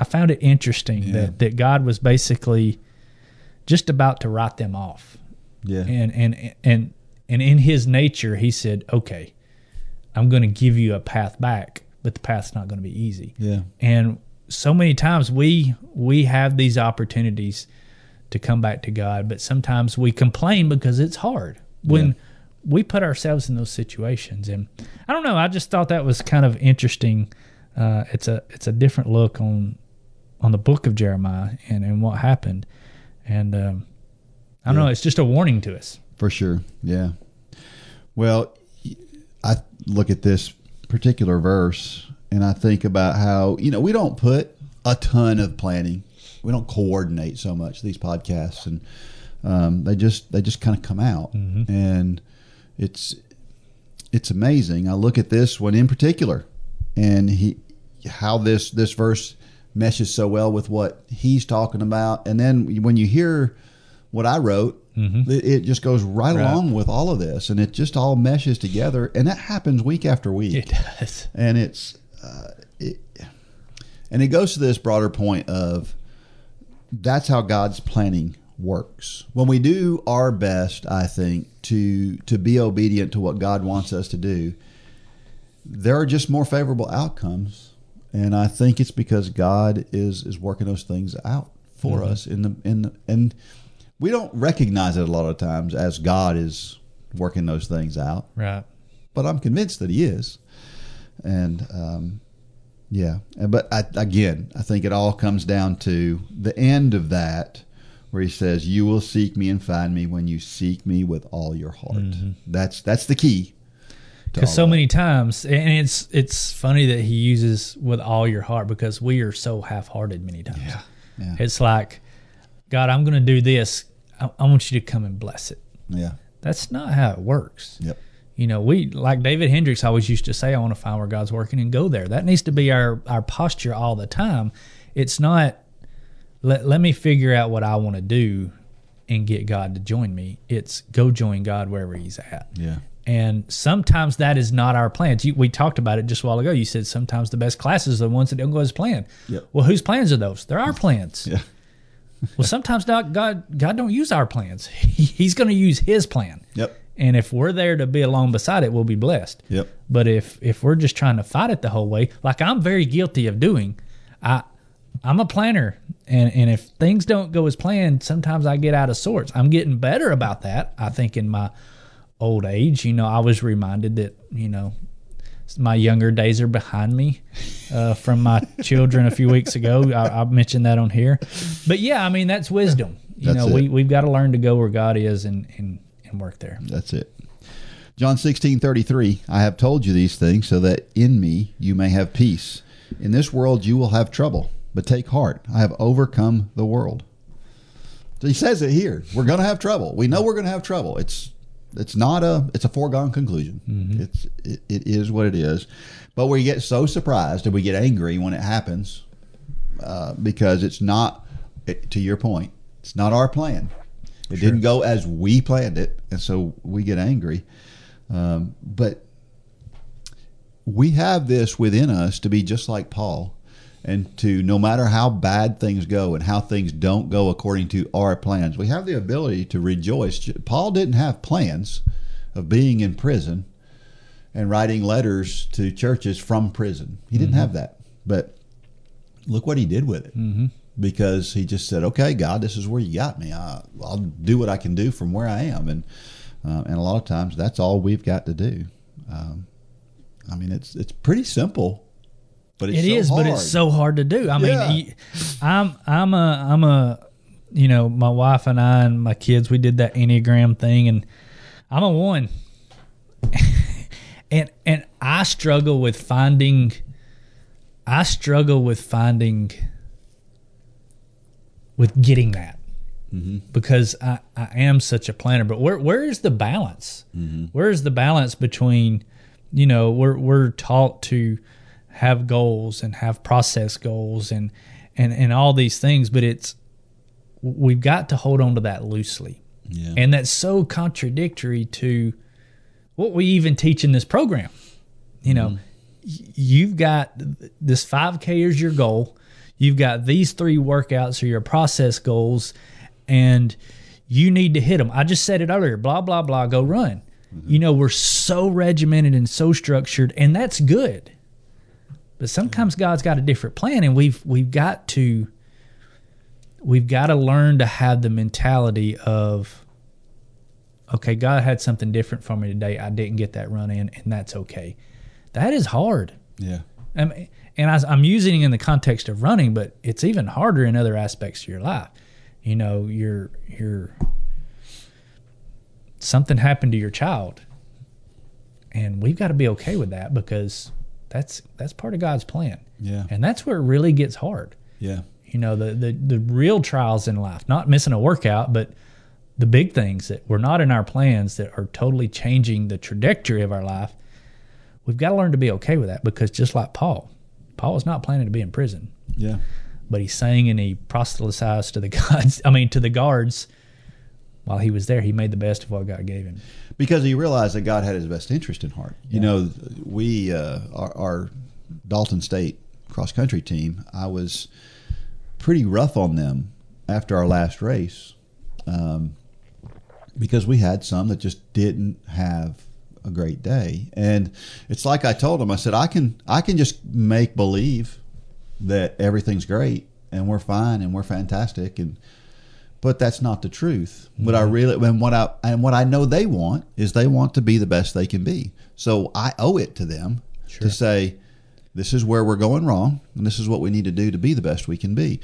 I found it interesting Yeah. that that God was basically just about to write them off, Yeah. and and and and in His nature, He said, "Okay, I'm going to give you a path back, but the path's not going to be easy." yeah. And so many times we we have these opportunities to come back to God, but sometimes we complain because it's hard when Yeah. we put ourselves in those situations. And I don't know, I just thought that was kind of interesting. Uh, it's a it's a different look on on the book of Jeremiah and, and what happened. And um, I don't know, it's just a warning to us. For sure. Yeah. Well, I look at this particular verse and I think about how, you know, we don't put a ton of planning. We don't coordinate so much these podcasts and um, they just they just kind of come out and it's it's amazing. I look at this one in particular and he how this this verse meshes so well with what he's talking about and then when you hear what I wrote it, it just goes right, Right. along with all of this and it just all meshes together and that happens week after week It does. and it's uh, it, and it goes to this broader point of that's how God's planning works. When we do our best, I think to to be obedient to what God wants us to do, there are just more favorable outcomes, and I think it's because God is is working those things out for us in the in the, and we don't recognize it a lot of times as God is working those things out Right. but I'm convinced that he is. And um, yeah, but I, again, I think it all comes down to the end of that, where he says, "You will seek me and find me when you seek me with all your heart." That's that's the key. because so many times and it's it's funny that he uses with all your heart because we are so half-hearted many times Yeah, yeah. it's like god i'm going to do this I, I want you to come and bless it Yeah. that's not how it works Yep. You know we like david hendricks always used to say i want to find where god's working and go there that needs to be our our posture all the time it's not let, let me figure out what i want to do and get god to join me it's go join god wherever he's at Yeah. and sometimes that is not our plans. You, we talked about it just a while ago. You said sometimes the best classes are the ones that don't go as planned. Yep. Well, whose plans are those? They're our plans. Yeah. Well, sometimes not, God God don't use our plans. He, he's going to use His plan. Yep. And if we're there to be along beside it, we'll be blessed. Yep. But if if we're just trying to fight it the whole way, like I'm very guilty of doing, I I'm a planner, and and if things don't go as planned, sometimes I get out of sorts. I'm getting better about that. I think in my old age, you know, I was reminded that you know my younger days are behind me uh, from my children a few weeks ago. I, I mentioned that on here, but yeah, I mean that's wisdom. You That's know, we we've got to learn to go where God is and and work there. That's it. John sixteen thirty three. I have told you these things so that in me you may have peace. In this world you will have trouble, but take heart. I have overcome the world. So he says it here. We're going to have trouble. We know we're going to have trouble. It's it's not a it's a foregone conclusion. It's it, it is what it is. But we get so surprised and we get angry when it happens uh, because it's not. It, to your point, it's not our plan. It didn't go as we planned it, and so we get angry. Um, but we have this within us to be just like Paul, and to no matter how bad things go and how things don't go according to our plans, we have the ability to rejoice. Paul didn't have plans of being in prison and writing letters to churches from prison. He didn't have that. But look what he did with it. Mm-hmm. Because he just said, "Okay, God, this is where you got me. I, I'll do what I can do from where I am." And uh, and a lot of times, that's all we've got to do. Um, I mean, it's it's pretty simple, but it's It so is, but it's so hard to do. I Yeah. mean, I'm I'm a I'm a you know my wife and I and my kids we did that enneagram thing, and I'm a one, and and I struggle with finding. I struggle with finding. With getting that. Mm-hmm. Because I, I am such a planner, but where where is the balance? Mm-hmm. Where is the balance between, you know, we're we're taught to have goals and have process goals and and and all these things, but it's we've got to hold on to that loosely, Yeah. and that's so contradictory to what we even teach in this program. You know, mm-hmm. y- you've got this 5K is your goal. You've got these three workouts or your process goals, and you need to hit them. I just said it earlier. Blah blah blah. Go run. Mm-hmm. You know, we're so regimented and so structured, and that's good. But sometimes mm-hmm. God's got a different plan, and we've we've got to we've got to learn to have the mentality of okay, God had something different for me today. I didn't get that run in, and that's okay. That is hard. yeah. I mean, and I, I'm using it in the context of running, but it's even harder in other aspects of your life. You know, your your something happened to your child, and we've got to be okay with that because that's that's part of God's plan. Yeah. and that's where it really gets hard. Yeah. You know, the the the real trials in life, not missing a workout, but the big things that were not in our plans that are totally changing the trajectory of our life. We've got to learn to be okay with that because just like Paul, Paul was not planning to be in prison, Yeah. but he sang and he proselytized to the gods. I mean, to the guards. While he was there, he made the best of what God gave him. because he realized that God had his best interest in heart. You know, we uh, our, our Dalton State cross country team. I was pretty rough on them after our last race um, because we had some that just didn't have a great day, and it's like I told them. I said I can I can just make believe that everything's great and we're fine and we're fantastic and but that's not the truth. What I really and what I and what I know they want is they want to be the best they can be. So I owe it to them to say this is where we're going wrong and this is what we need to do to be the best we can be.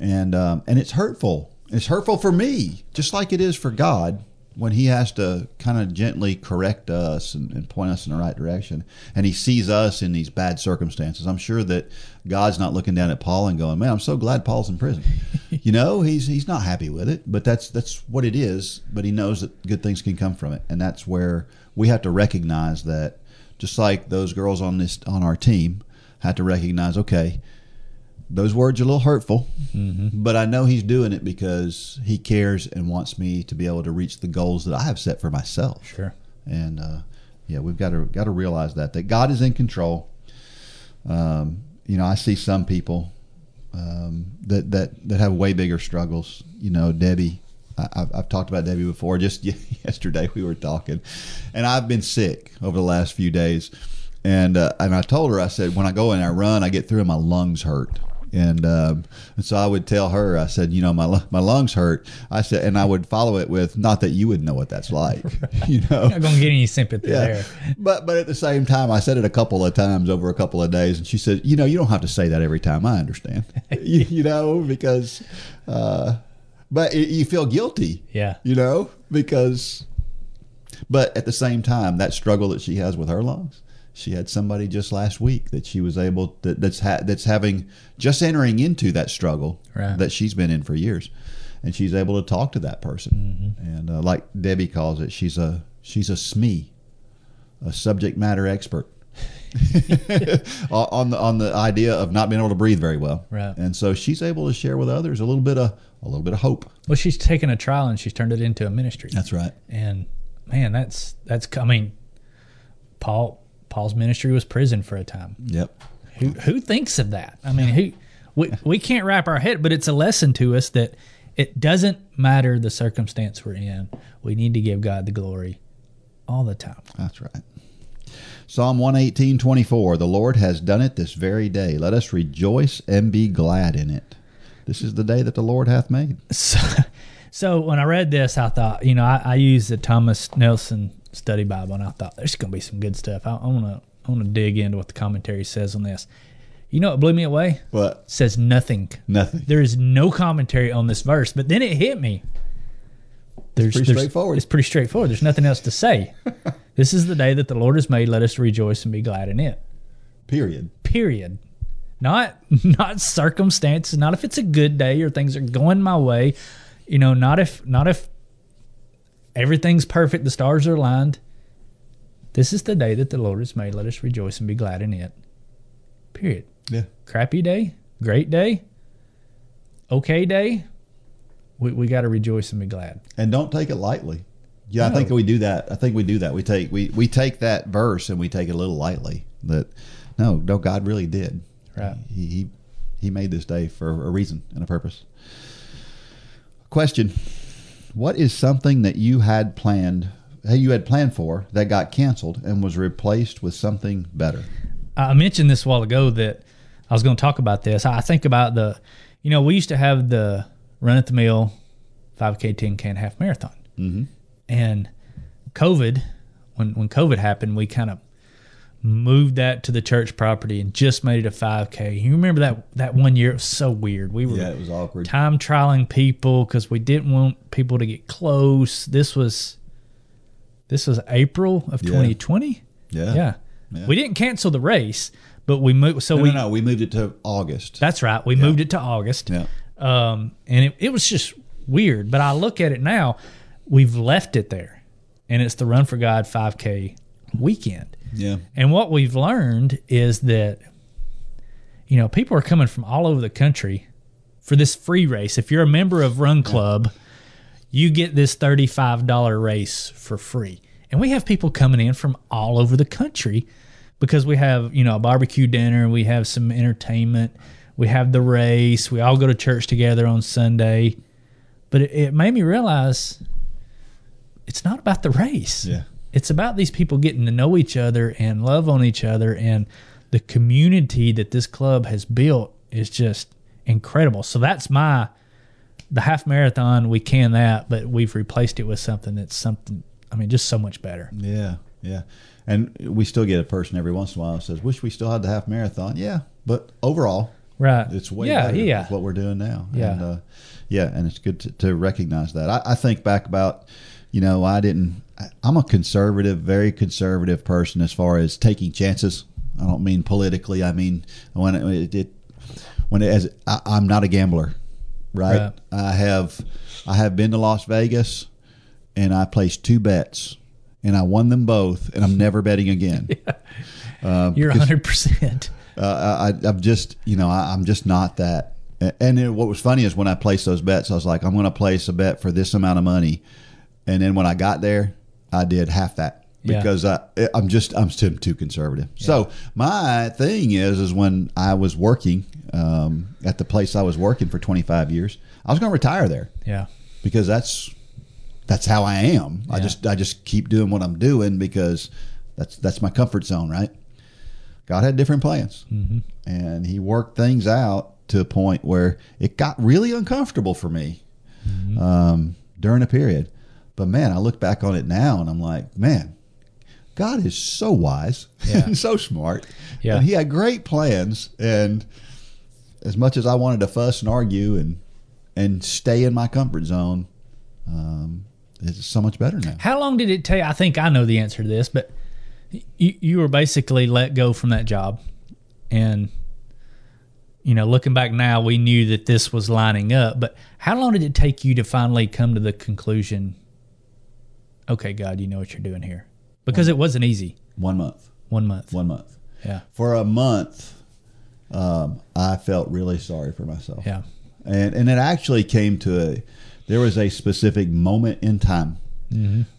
And um, and it's hurtful. It's hurtful for me, just like it is for God when He has to kind of gently correct us and, and point us in the right direction. And He sees us in these bad circumstances. I'm sure that God's not looking down at Paul and going, "Man, I'm so glad Paul's in prison." you know, he's he's not happy with it, but that's that's what it is. But he knows that good things can come from it, and that's where we have to recognize that. Just like those girls on this on our team had to recognize, okay, those words are a little hurtful, but I know he's doing it because he cares and wants me to be able to reach the goals that I have set for myself. Sure. And uh, yeah, we've got to got to realize that that God is in control. Um, you know, I see some people um, that that that have way bigger struggles. You know, Debbie. I, I've, I've talked about Debbie before. Just yesterday we were talking, and I've been sick over the last few days. And uh, and I told her, I said, when I go and I run, I get through and my lungs hurt. And, um, and so I would tell her, I said, you know, my my lungs hurt. I said, and I would follow it with, not that you would know what that's like, you know. Not gonna get any sympathy there. But but at the same time, I said it a couple of times over a couple of days, and she said, "You know, you don't have to say that every time. I understand. you, you know, because, uh, but it, you feel guilty. Yeah. You know, because, but at the same time, that struggle that she has with her lungs." She had somebody just last week that she was able that, that's ha, that's having just entering into that struggle Right. that she's been in for years, and she's able to talk to that person. And uh, like Debbie calls it, she's a she's a SME, a subject matter expert on the on the idea of not being able to breathe very well. Right. And so she's able to share with others a little bit of a little bit of hope. Well, she's taken a trial and she's turned it into a ministry. That's right. and man, that's that's. I mean, Paul Paul's ministry was prison for a time. Yep. Who who thinks of that? I mean, who we we can't wrap our head, but it's a lesson to us that it doesn't matter the circumstance we're in. We need to give God the glory all the time. That's right. Psalm 118, 24. The Lord has done it this very day. Let us rejoice and be glad in it. This is the day that the Lord hath made. So, so when I read this, I thought, you know, I, I used the Thomas Nelson Study Bible, and I thought there's going to be some good stuff. I want to I want to dig into what the commentary says on this. You know what blew me away? What It says nothing. nothing. There is no commentary on this verse, but then it hit me. There's, pretty there's- straightforward. It's pretty straightforward. There's nothing else to say. this is the day that the Lord has made. Let us rejoice and be glad in it. Period. Period. Not not circumstances. Not if it's a good day or things are going my way. You know, not if not if everything's perfect. The stars are aligned. This is the day that the Lord has made. Let us rejoice and be glad in it. Period Yeah. crappy day, great day, okay day, we, we got to rejoice and be glad. And don't take it lightly. Yeah, I think we do that. I think we do that. We take we, we take that verse and we take it a little lightly. That no, no, God really did. Right. He he, he made this day for a reason and a purpose. Question: What is something that you had planned? Hey, you had planned for that got canceled and was replaced with something better. I mentioned this a while ago that I was going to talk about this. I think about the, you know, we used to have the run at the mill, 5K, 10K, and half marathon. Mm-hmm. And COVID, when, when COVID happened, we kind of moved that to the church property and just made it a 5K. You remember that, that one year? It was so weird. We were yeah it was awkward. time trialing people because we didn't want people to get close. This was this was April of Yeah. 2020. Yeah. Yeah. Yeah. we didn't cancel the race, but we moved. So No, we no, no. We moved it to August. that's right. We moved it to August. yeah. Um, and it, it was just weird. But I look at it now, we've left it there, and it's the Run for God 5K weekend. Yeah. And what we've learned is that, you know, people are coming from all over the country for this free race. If you're a member of Run Club, you get this $35 race for free. And we have people coming in from all over the country because we have, you know, a barbecue dinner, we have some entertainment, we have the race, we all go to church together on Sunday. But it, it made me realize it's not about the race Yeah. It's about these people getting to know each other and love on each other and the community that this club has built is just incredible so that's my the half marathon we can that but we've replaced it with something that's something i mean just so much better Yeah, yeah. And we still get a person every once in a while that says, "Wish we still had the half marathon." Yeah, but overall, right it's way yeah better yeah what we're doing now. Yeah. and, uh, yeah, and it's good to, to recognize that. I, I think back about, you know, I didn't. I'm a conservative, very conservative person as far as taking chances. I don't mean politically. I mean when it, it when it, as I, I'm not a gambler, right? Right. I have I have been to Las Vegas, and I placed two bets, and I won them both, and I'm never betting again. you're 100% uh, I, I'm just, you know, I, I'm just not that. And then what was funny is when I placed those bets, I was like, I'm going to place a bet for this amount of money, and then when I got there, I did half that Yeah. because I, I'm just, I'm still too conservative. So my thing is, is when I was working um, at the place I was working for 25 years, I was going to retire there yeah because that's that's how I am. I just I just keep doing what I'm doing because that's that's my comfort zone, right? God had different plans, mm-hmm. and He worked things out to a point where it got really uncomfortable for me um, during a period. But man, I look back on it now, and I'm like, man, God is so wise Yeah. and so smart, Yeah. and He had great plans. And as much as I wanted to fuss and argue and and stay in my comfort zone, um, it's so much better now. How long did it take? I think I know the answer to this, but you, you were basically let go from that job. And, you know, looking back now, we knew that this was lining up. But how long did it take you to finally come to the conclusion, okay, God, you know what you're doing here? Because it wasn't easy. One month, One month. one month. Yeah. For a month, um, I felt really sorry for myself. Yeah. and and it actually came to a there was a specific moment in time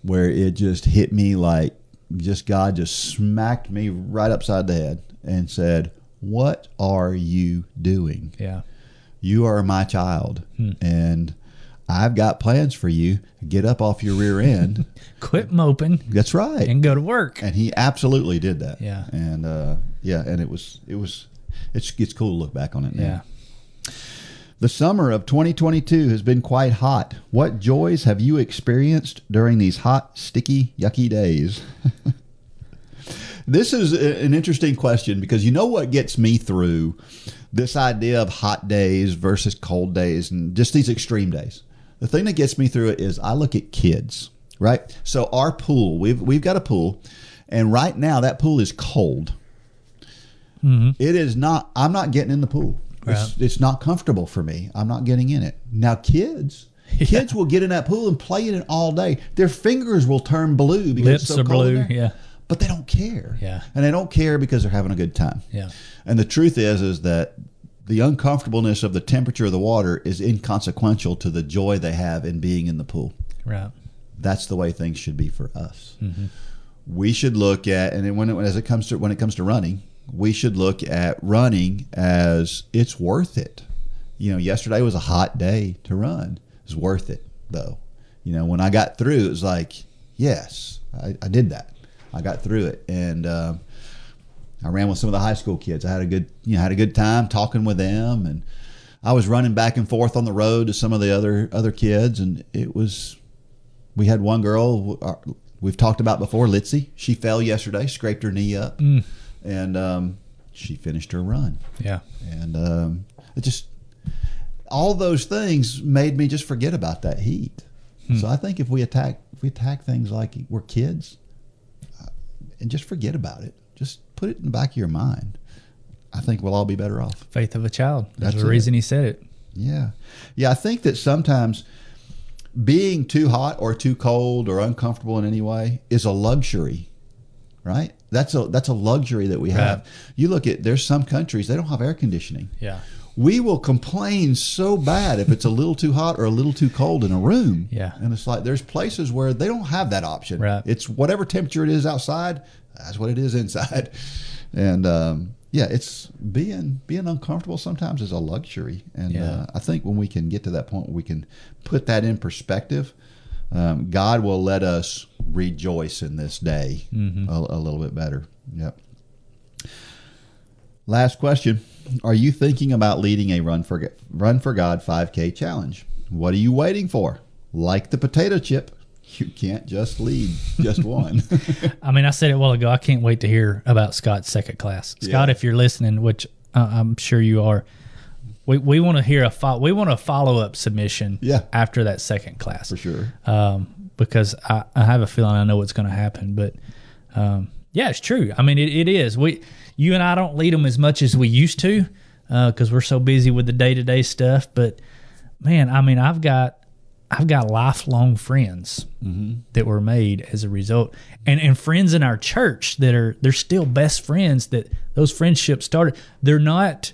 where it just hit me like just God just smacked me right upside the head and said, What are you doing? Yeah. You are my child, and I've got plans for you. Get up off your rear end. Quit moping That's right. and go to work. and he absolutely did that. Yeah. And uh, yeah, and it was it was it's it's cool to look back on it now. Yeah. The summer of 2022 has been quite hot. What joys have you experienced during these hot, sticky, yucky days? this is a- an interesting question because you know what gets me through this idea of hot days versus cold days and just these extreme days. The thing that gets me through it is I look at kids, right? So our pool, we've we've got a pool, and right now that pool is cold. Mm-hmm. It is not. I'm not getting in the pool. It's, Right. it's not comfortable for me. I'm not getting in it. Now, kids, kids will get in that pool and play in it all day. Their fingers will turn blue because Lips it's so are cold in blue. there. Yeah. But they don't care. Yeah. And they don't care because they're having a good time. Yeah. And the truth is, is that the uncomfortableness of the temperature of the water is inconsequential to the joy they have in being in the pool Right. that's the way things should be for us. We should look at, and then when it, as it comes to when it comes to running, we should look at running as it's worth it. You know, yesterday was a hot day to run. It's worth it though. You know, when I got through, it was like, yes, I, I did that. I got through it, and um, I ran with some of the high school kids. I had a good, you know, had a good time talking with them, and I was running back and forth on the road to some of the other other kids, and it was we had one girl uh, we've talked about before, Litzy. She fell yesterday, scraped her knee up, and um, she finished her run. Yeah. And um, it just all those things made me just forget about that heat. So I think if we attack if we attack things like we're kids, uh, and just forget about it, just put it in the back of your mind. I think we'll all be better off. Faith of a child. That's That's the it. reason he said it. Yeah. Yeah, I think that sometimes being too hot or too cold or uncomfortable in any way is a luxury. Right? That's a that's a luxury that we have. You look at there's some countries they don't have air conditioning. Yeah. We will complain so bad if it's a little too hot or a little too cold in a room. Yeah. And it's like there's places where they don't have that option. Right. It's whatever temperature it is outside, that's what it is inside. And um, yeah, it's being being uncomfortable sometimes is a luxury. And Yeah. uh, I think when we can get to that point where we can put that in perspective, um, God will let us rejoice in this day Mm-hmm. a, a little bit better. Yep. Last question: Are you thinking about leading a run for Run for God 5K challenge? What are you waiting for? Like the potato chip, you can't just lead just one. I mean, I said it a while ago. I can't wait to hear about Scott's second class. Scott, Yeah. if you're listening, which uh, I'm sure you are, we, we want to hear a fo- we want a follow up submission. Yeah. after that second class for sure. um, because I, I have a feeling I know what's going to happen. But um, yeah, it's true. I mean, it, it is. We, you and I don't lead them as much as we used to because we're so busy with the day to day stuff. But man, I mean, I've got I've got lifelong friends that were made as a result, and and friends in our church that are they're still best friends. That those friendships started. They're not.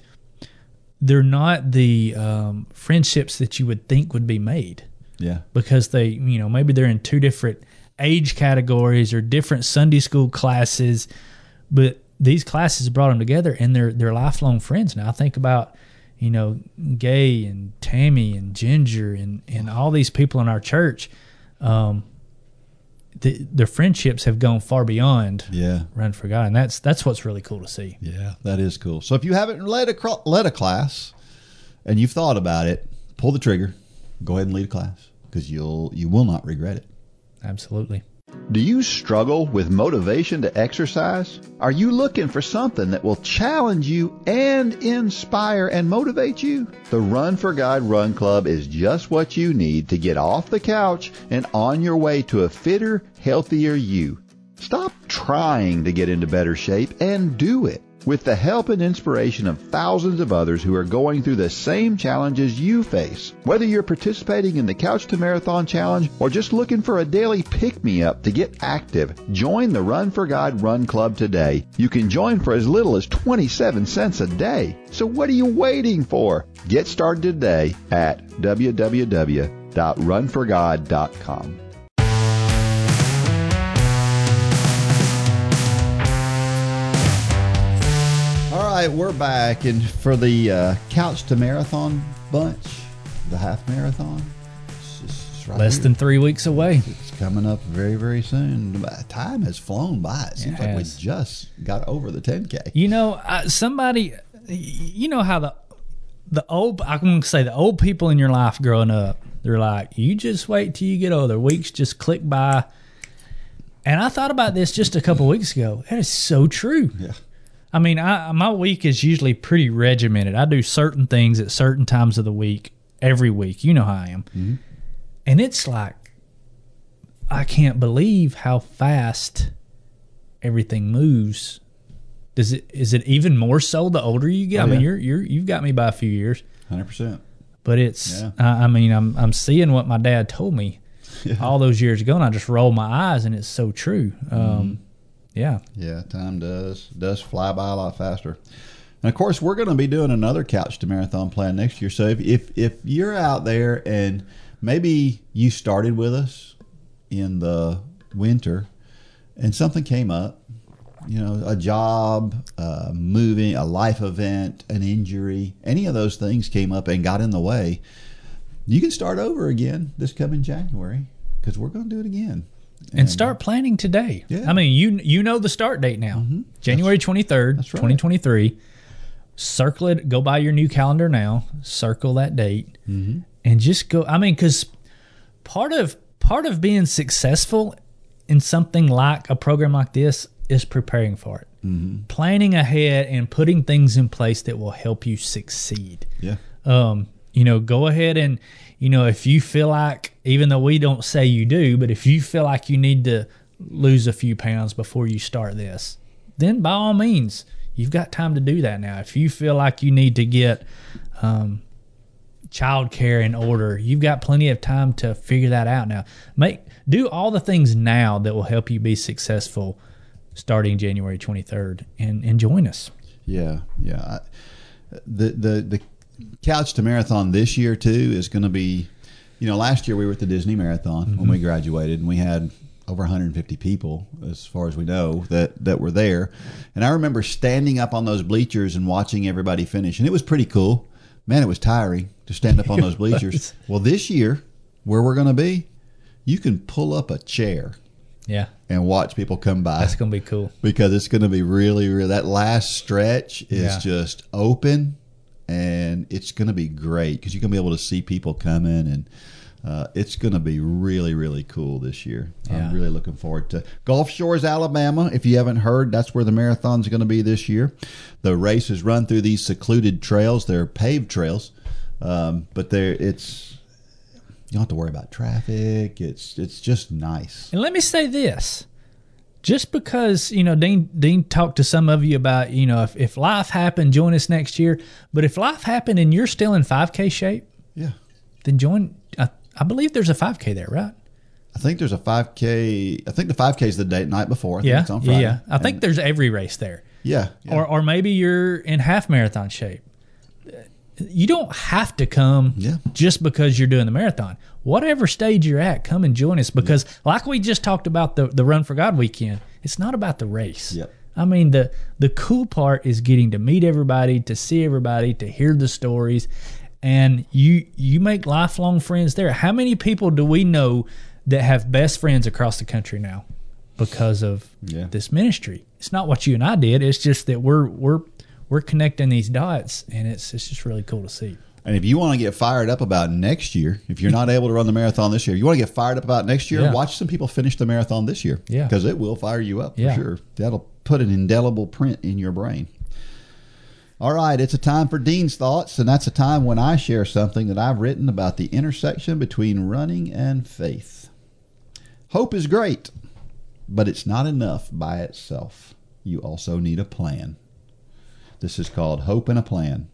They're not the um, friendships that you would think would be made Yeah. because they, you know, maybe they're in two different age categories or different Sunday school classes, but these classes brought them together and they're they're lifelong friends. Now I think about, you know, Gay and Tammy and Ginger and and all these people in our church. Um, the, their friendships have gone far beyond Yeah. Run for God, and that's that's what's really cool to see. Yeah, that is cool. So if you haven't led a cro- led a class and you've thought about it, pull the trigger. Go ahead and lead a class because you'll you will not regret it. Absolutely. Do you struggle with motivation to exercise? Are you looking for something that will challenge you and inspire and motivate you? The Run for God Run Club is just what you need to get off the couch and on your way to a fitter, healthier you. Stop trying to get into better shape and do it. With the help and inspiration of thousands of others who are going through the same challenges you face. Whether you're participating in the Couch to Marathon Challenge or just looking for a daily pick me up to get active, join the Run for God Run Club today. You can join for as little as 27 cents a day. So what are you waiting for? Get started today at www.runforgod.com. right, we're back, and for the uh, couch to marathon bunch, the half marathon, it's, just- it's right Less here. than three weeks away. It's coming up very, very soon. Time has flown by. It seems It like we just got over the 10K. You know, uh, somebody, you know how the the old I'm going to say the old people in your life growing up, they're like, you just wait till you get older. Weeks just click by. And I thought about this just a couple weeks ago. That is so true. Yeah. I mean, I, my week is usually pretty regimented. I do certain things at certain times of the week every week. You know how I am. And it's like, I can't believe how fast everything moves. Does it is it even more so the older you get? Oh, I mean, yeah. you're you're you've got me by a few years, 100%. but it's. Yeah. I, I mean, I'm I'm seeing what my dad told me all those years ago, and I just roll my eyes, and it's so true. Mm-hmm. Um, Yeah, Yeah, time does does fly by a lot faster. And of course, we're going to be doing another couch to marathon plan next year. So if, if if you're out there and maybe you started with us in the winter and something came up, you know, a job, uh, moving, a life event, an injury, any of those things came up and got in the way, you can start over again this coming January because we're going to do it again. And start planning today. Yeah. Mm-hmm. I mean, you you know the start date now, January twenty third, twenty twenty three. Circle it. Go buy your new calendar now. Circle that date, Mm-hmm. and just go. I mean, because part of part of being successful in something like a program like this is preparing for it, Mm-hmm. planning ahead, and putting things in place that will help you succeed Yeah. um, you know, go ahead and, you know, if you feel like, even though we don't say you do, but if you feel like you need to lose a few pounds before you start this, then by all means, you've got time to do that now. If you feel like you need to get um, child care in order, you've got plenty of time to figure that out now. Make do all the things now that will help you be successful starting January 23rd and, and join us. Yeah, yeah. I, the the the couch to marathon this year too is going to be, you know, last year we were at the Disney Marathon when we mm-hmm. graduated, and we had over 150 people, as far as we know, that that were there. And I remember standing up on those bleachers and watching everybody finish, and it was pretty cool. Man, it was tiring to stand up on those bleachers. Well, this year, where we're going to be, you can pull up a chair Yeah, and watch people come by that's going to be cool. because it's going to be really, really that last stretch is Yeah. just open and it's going to be great because you're going to be able to see people coming and uh, it's going to be really, really cool this year. Yeah. I'm really looking forward to Gulf Shores, Alabama. If you haven't heard, that's where the marathon's going to be this year. The race is run through these secluded trails. They're paved trails, um, but they're it's you don't have to worry about traffic. It's it's just nice. And let me say this. Just because, you know, Dean Dean talked to some of you about, you know, if, if life happened, join us next year. But if life happened and you're still in 5K shape, Yeah. then join. I, I believe there's a 5K there, right? I think there's a 5K. I think the 5K is the date night before. I think Yeah. it's on Yeah, Friday. yeah. I think there's every race there. yeah, yeah. Or, or maybe you're in half marathon shape. You don't have to come Yeah. just because you're doing the marathon. Whatever stage you're at, come and join us because, like we just talked about the, the Run for God weekend, it's not about the race. Yep. I mean the the cool part is getting to meet everybody, to see everybody, to hear the stories, and you you make lifelong friends there. How many people do we know that have best friends across the country now because of Yeah. this ministry? It's not what you and I did. It's just that we're we're we're connecting these dots, and it's it's just really cool to see. And if you want to get fired up about next year, if you're not able to run the marathon this year, you want to get fired up about next year, Yeah. watch some people finish the marathon this year. Yeah. Because it will fire you up for Yeah. sure. That'll put an indelible print in your brain. All right, it's a time for Dean's Thoughts, and that's a time when I share something that I've written about the intersection between running and faith. Hope is great, but it's not enough by itself. You also need a plan. This is called Hope and a Plan.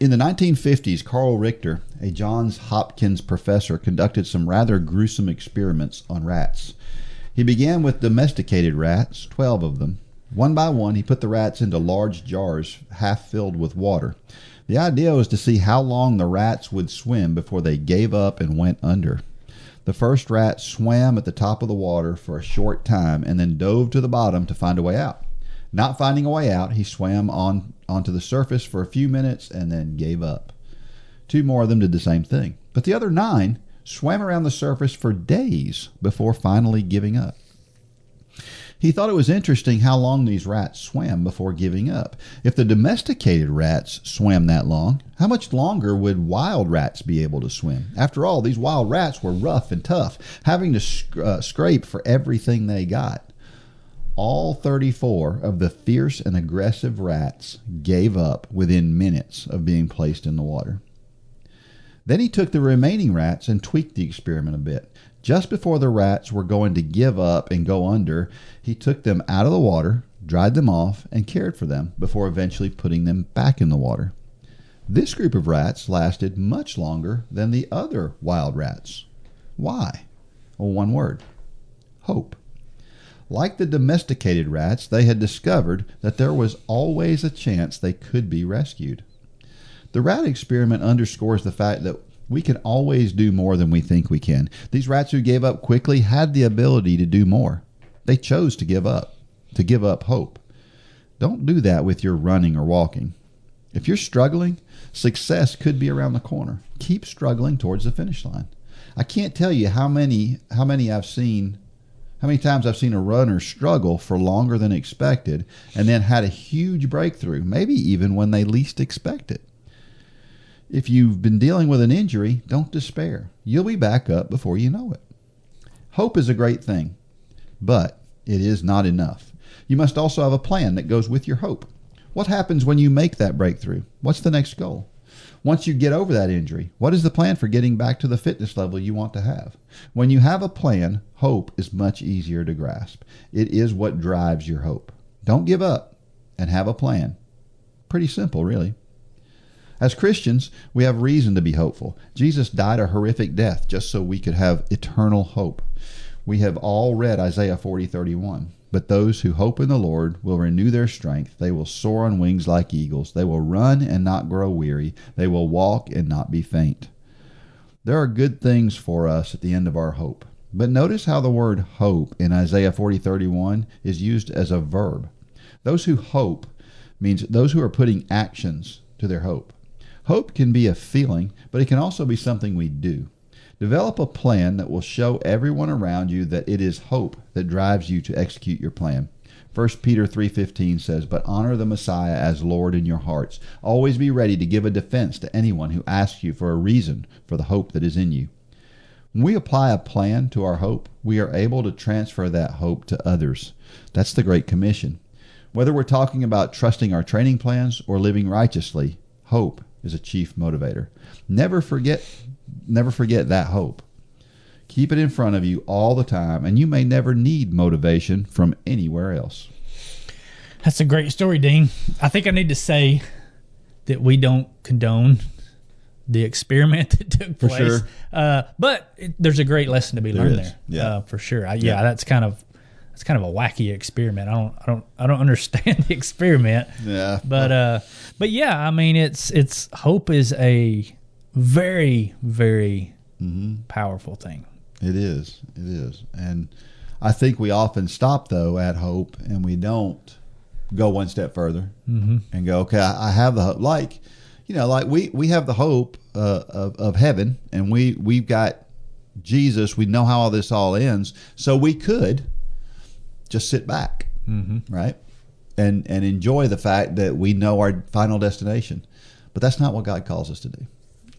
In the 1950s, Carl Richter, a Johns Hopkins professor, conducted some rather gruesome experiments on rats. He began with domesticated rats, 12 of them. One by one, he put the rats into large jars half filled with water. The idea was to see how long the rats would swim before they gave up and went under. The first rat swam at the top of the water for a short time and then dove to the bottom to find a way out. Not finding a way out, he swam on onto the surface for a few minutes and then gave up. Two more of them did the same thing. But the other nine swam around the surface for days before finally giving up. He thought it was interesting how long these rats swam before giving up. If the domesticated rats swam that long, how much longer would wild rats be able to swim? After all, these wild rats were rough and tough, having to sc- uh, scrape for everything they got. All 34 of the fierce and aggressive rats gave up within minutes of being placed in the water. Then he took the remaining rats and tweaked the experiment a bit. Just before the rats were going to give up and go under, he took them out of the water, dried them off, and cared for them before eventually putting them back in the water. This group of rats lasted much longer than the other wild rats. Why? Well, one word hope. Like the domesticated rats, they had discovered that there was always a chance they could be rescued. The rat experiment underscores the fact that we can always do more than we think we can. These rats who gave up quickly had the ability to do more. They chose to give up, to give up hope. Don't do that with your running or walking. If you're struggling, success could be around the corner. Keep struggling towards the finish line. I can't tell you how many how many I've seen how many times I've seen a runner struggle for longer than expected and then had a huge breakthrough, maybe even when they least expect it. If you've been dealing with an injury, don't despair. You'll be back up before you know it. Hope is a great thing, but it is not enough. You must also have a plan that goes with your hope. What happens when you make that breakthrough? What's the next goal? Once you get over that injury, what is the plan for getting back to the fitness level you want to have? When you have a plan, hope is much easier to grasp. It is what drives your hope. Don't give up and have a plan. Pretty simple, really. As Christians, we have reason to be hopeful. Jesus died a horrific death just so we could have eternal hope. We have all read Isaiah 40 31. But those who hope in the Lord will renew their strength. They will soar on wings like eagles. They will run and not grow weary. They will walk and not be faint. There are good things for us at the end of our hope. But notice how the word hope in Isaiah 40 31 is used as a verb. Those who hope means those who are putting actions to their hope. Hope can be a feeling, but it can also be something we do. Develop a plan that will show everyone around you that it is hope that drives you to execute your plan. 1 Peter 3:15 says, "But honor the Messiah as Lord in your hearts. Always be ready to give a defense to anyone who asks you for a reason for the hope that is in you." When we apply a plan to our hope, we are able to transfer that hope to others. That's the Great Commission. Whether we're talking about trusting our training plans or living righteously, hope is a chief motivator. Never forget never forget that hope. Keep it in front of you all the time, and you may never need motivation from anywhere else. That's a great story, Dean. I think I need to say that we don't condone the experiment that took For place. sure. Uh, but it, there's a great lesson to be learned is, there. yeah. Uh, for sure. I, yeah, Yeah. that's kind of that's kind of a wacky experiment. I don't I don't I don't understand the experiment. Yeah. But uh but yeah, I mean it's it's hope is a very very Mm-hmm. powerful thing. It is. It is. And I think we often stop, though, at hope and we don't go one step further Mm-hmm. and go, okay, I, I have the hope. Like, you know, like we, we have the hope uh, of, of heaven and we, we've got Jesus. We know how all this all ends. So we could just sit back, Mm-hmm. right? And, and enjoy the fact that we know our final destination. But that's not what God calls us to do.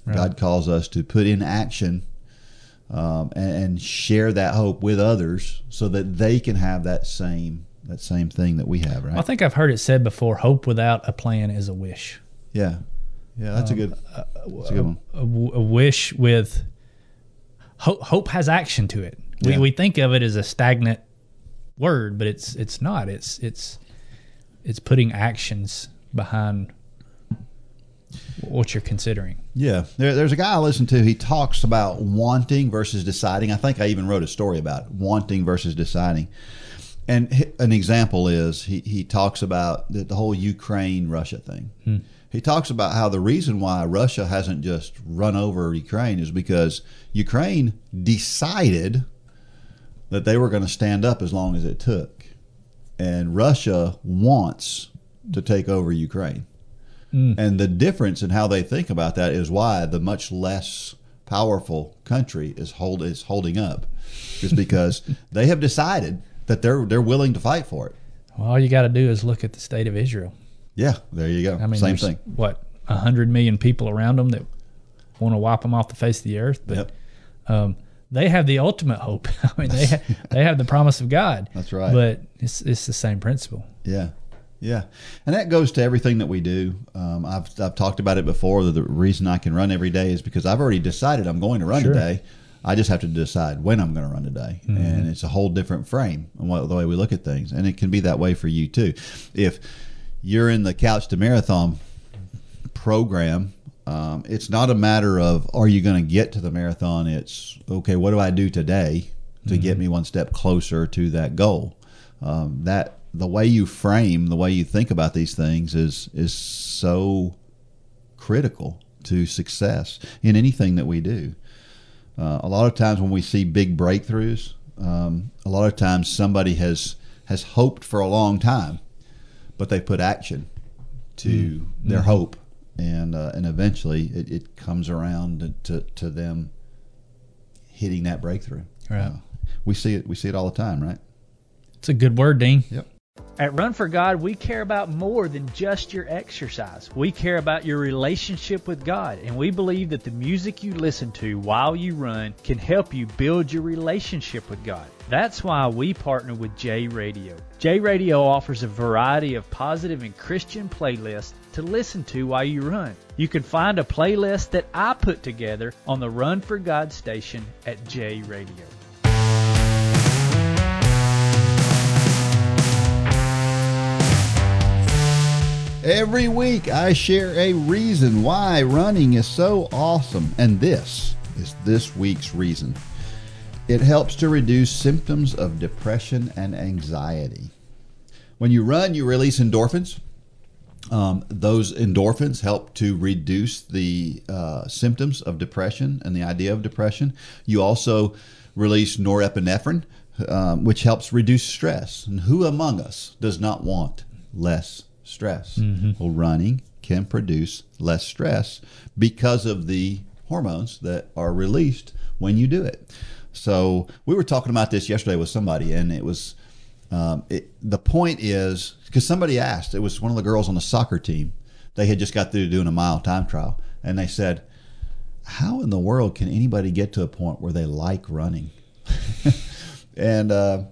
Right. God calls us to put in action um, and, and share that hope with others so that they can have that same that same thing that we have, right? I think I've heard it said before hope without a plan is a wish. yeah, yeah, that's a um, good, uh, uh, that's a good one. a, a wish with hope, hope has action to it. We, Yeah. we think of it as a stagnant word, but it's it's not. It's it's it's putting actions behind what you're considering. Yeah, there, there's a guy I listen to. He talks about wanting versus deciding. I think I even wrote a story about it, wanting versus deciding. And an example is he, he talks about the, the whole Ukraine Russia thing. Hmm. He talks about how the reason why Russia hasn't just run over Ukraine is because Ukraine decided that they were going to stand up as long as it took. and Russia wants to take over Ukraine. And the difference in how they think about that is why the much less powerful country is hold is holding up, is because they have decided that they're they're willing to fight for it. Well, All you got to do is look at the state of Israel. Yeah, there you go. I mean, Same thing. What a hundred million people around them that want to wipe them off the face of the earth, but Yep. um, they have the ultimate hope. I mean, they ha- they have the promise of God. That's right. But it's it's the same principle. Yeah, yeah, and that goes to everything that we do. Um, I've I've talked about it before. The reason I can run every day is because I've already decided I'm going to run Sure. today. I just have to decide when I'm going to run today, and it's a whole different frame on what, the way we look at things, and it can be that way for you too. If you're in the couch to marathon program, um, it's not a matter of are you going to get to the marathon. It's okay. What do I do today to get me one step closer to that goal? Um, that the way you frame, the way you think about these things is is so critical to success in anything that we do. Uh, a lot of times when we see big breakthroughs, um, a lot of times somebody has has hoped for a long time, but they put action to their hope, and uh, and eventually it, it comes around to, to them hitting that breakthrough. Right. Uh, we see it. We see it all the time, right? It's a good word, Dean. Yep. At Run for God, we care about more than just your exercise. We care about your relationship with God, and we believe that the music you listen to while you run can help you build your relationship with God. That's why we partner with J Radio. J Radio offers a variety of positive and Christian playlists to listen to while you run. You can find a playlist that I put together on the Run for God station at J Radio. Every week, I share a reason why running is so awesome, and this is this week's reason. It helps to reduce symptoms of depression and anxiety. When you run, you release endorphins. Um, those endorphins help to reduce the uh, symptoms of depression and the idea of depression. You also release norepinephrine, um, which helps reduce stress. And who among us does not want less stress? Well, running can produce less stress because of the hormones that are released when you do it. So we were talking about this yesterday with somebody, and it was um, it, the point is because somebody asked. It was one of the girls on the soccer team. They had just got through doing a mile time trial, and they said, "How in the world can anybody get to a point where they like running?" and uh,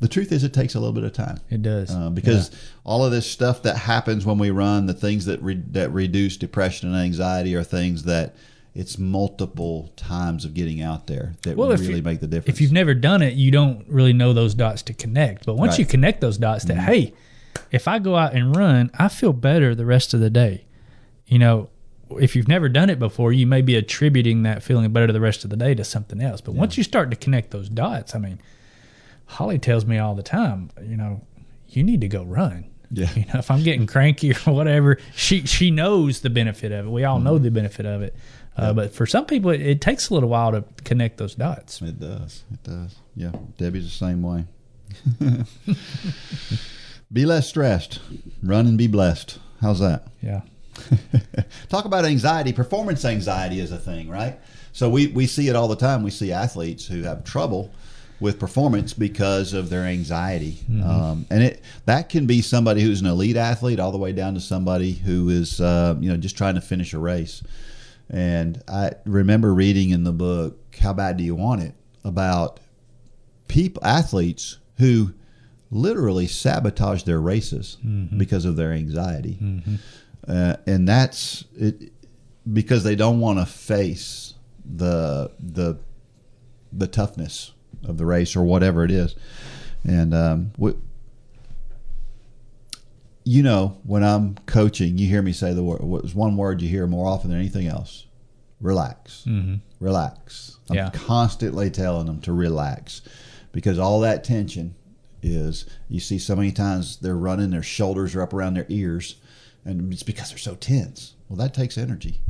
the truth is, it takes a little bit of time. It does. Uh, because all of this stuff that happens when we run, the things that re- that reduce depression and anxiety, are things that it's multiple times of getting out there that Well, really you- make the difference. if you've never done it, you don't really know those dots to connect. But once Right. you connect those dots, that hey, if I go out and run, I feel better the rest of the day. You know, if you've never done it before, you may be attributing that feeling better the rest of the day to something else. But once you start to connect those dots, I mean, Holly tells me all the time, you know, you need to go run. Yeah. You know, if I'm getting cranky or whatever, she she knows the benefit of it. We all know the benefit of it. Uh, But for some people, it, it takes a little while to connect those dots. It does. It does. Yeah. Debbie's the same way. be less stressed. Run and be blessed. How's that? Yeah. Talk about anxiety. Performance anxiety is a thing, right? So we, we see it all the time. We see athletes who have trouble with performance because of their anxiety, um, and it that can be somebody who's an elite athlete all the way down to somebody who is uh, you know just trying to finish a race. And I remember reading in the book "How Bad Do You Want It" about people athletes who literally sabotage their races because of their anxiety. Uh, and that's it because they don't want to face the the the toughness of the race or whatever it is. And um, we, you know when i'm coaching you hear me say the word what's one word you hear more often than anything else? Relax. Relax. I'm Yeah. constantly telling them to relax because all that tension is you see so many times they're running their shoulders are up around their ears and it's because they're so tense. Well that takes energy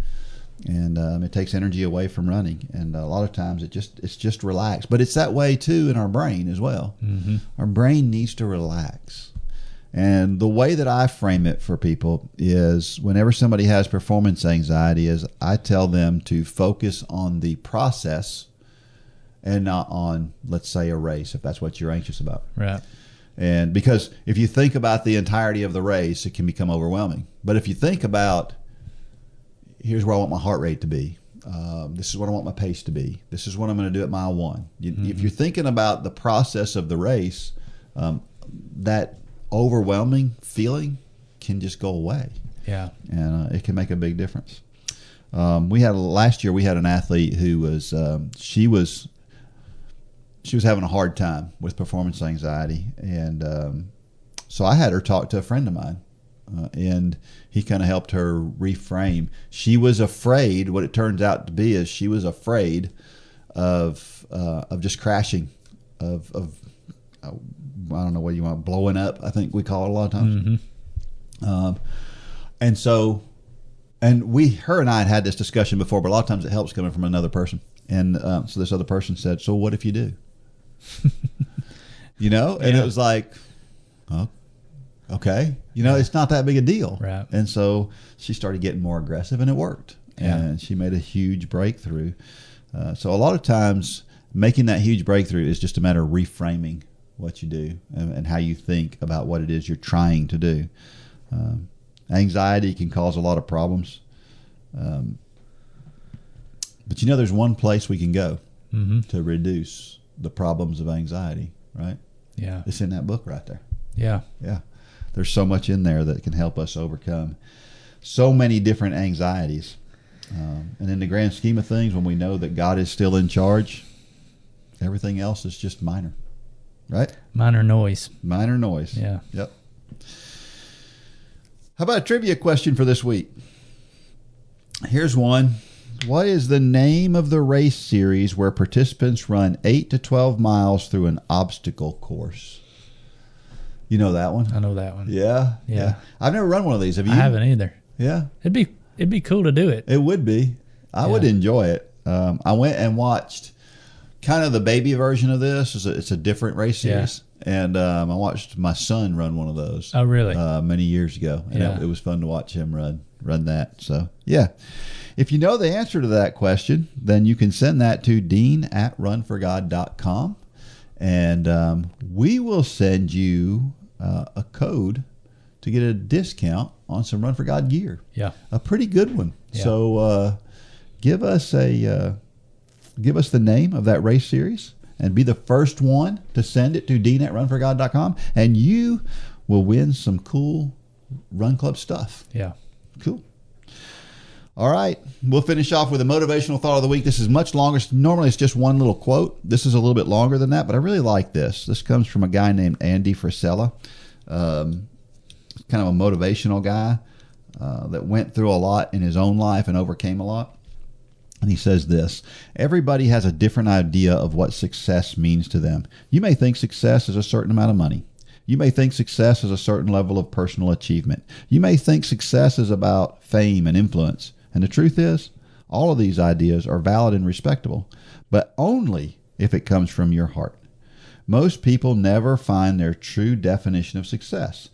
and um, it takes energy away from running. And a lot of times it just it's just relaxed. But it's that way too in our brain as well. Mm-hmm. Our brain needs to relax. And the way that I frame it for people is whenever somebody has performance anxiety is I tell them to focus on the process and not on let's say a race if that's what you're anxious about. Right. And because if you think about the entirety of the race, it can become overwhelming. But if you think about here's where I want my heart rate to be. Um, this is what I want my pace to be. This is what I'm going to do at mile one. You, Mm-hmm. If you're thinking about the process of the race, um, that overwhelming feeling can just go away, Yeah. and uh, it can make a big difference. Um, we had last year. We had an athlete who was um, she was she was having a hard time with performance anxiety, and um, so I had her talk to a friend of mine, uh, and he kind of helped her reframe. She was afraid. What it turns out to be is she was afraid of uh, of just crashing, of of uh, I don't know what you want blowing up. I think we call it a lot of times. Um, and so, and we, her and I had had this discussion before, but a lot of times it helps coming from another person. And um, so this other person said, "So what if you do?" you know, and Yeah. it was like, oh, okay, you know, it's not that big a deal, Right. And so she started getting more aggressive, and it worked. Yeah. And she made a huge breakthrough. Uh, so a lot of times, making that huge breakthrough is just a matter of reframing what you do and, and how you think about what it is you're trying to do. Um, anxiety can cause a lot of problems. Um, but you know, there's one place we can go Mm-hmm. to reduce the problems of anxiety, right? Yeah. It's in that book right there. Yeah. Yeah. There's so much in there that can help us overcome so many different anxieties. Um, and in the grand scheme of things, when we know that God is still in charge, everything else is just minor, right? Minor noise. Minor noise. Yeah. Yep. How about a trivia question for this week? Here's one. What is the name of the race series where participants run 8 to 12 miles through an obstacle course? You know that one? I know that one. Yeah. Yeah. I've never run one of these. Have you? I haven't either. Yeah. It'd be it'd be cool to do it. It would be. I would enjoy it. Um, I went and watched kind of the baby version of this. It's a, it's a different race Yeah. series, and um, I watched my son run one of those. Oh, really? Uh, many years ago, and Yeah. it, it was fun to watch him run run that. So yeah, if you know the answer to that question, then you can send that to Dean at runforgod.com, and um, we will send you uh, a code to get a discount on some Run for God gear Yeah. a pretty good one. Yeah. So uh, give us a uh, give us the name of that race series and be the first one to send it to dean at runforgod.com and you will win some cool run club stuff. Yeah. Cool. All right, we'll finish off with a motivational thought of the week. This is much longer. Normally, it's just one little quote. This is a little bit longer than that, but I really like this. This comes from a guy named Andy Frisella, um, kind of a motivational guy uh, that went through a lot in his own life and overcame a lot. And he says this Everybody has a different idea of what success means to them. You may think success is a certain amount of money. You may think success is a certain level of personal achievement. You may think success is about fame and influence. And the truth is, all of these ideas are valid and respectable, but only if it comes from your heart. Most people never find their true definition of success,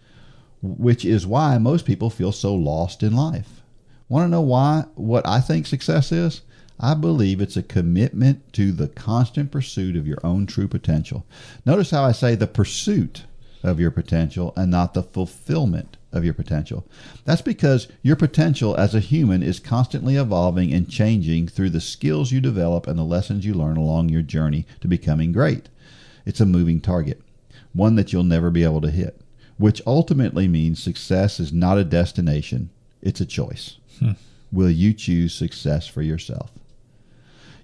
which is why most people feel so lost in life. Want to know why what I think success is? I believe it's a commitment to the constant pursuit of your own true potential. Notice how I say the pursuit of your potential and not the fulfillment of your potential. That's because your potential as a human is constantly evolving and changing through the skills you develop and the lessons you learn along your journey to becoming great. It's a moving target, one that you'll never be able to hit, which ultimately means success is not a destination, it's a choice. Hmm. Will you choose success for yourself?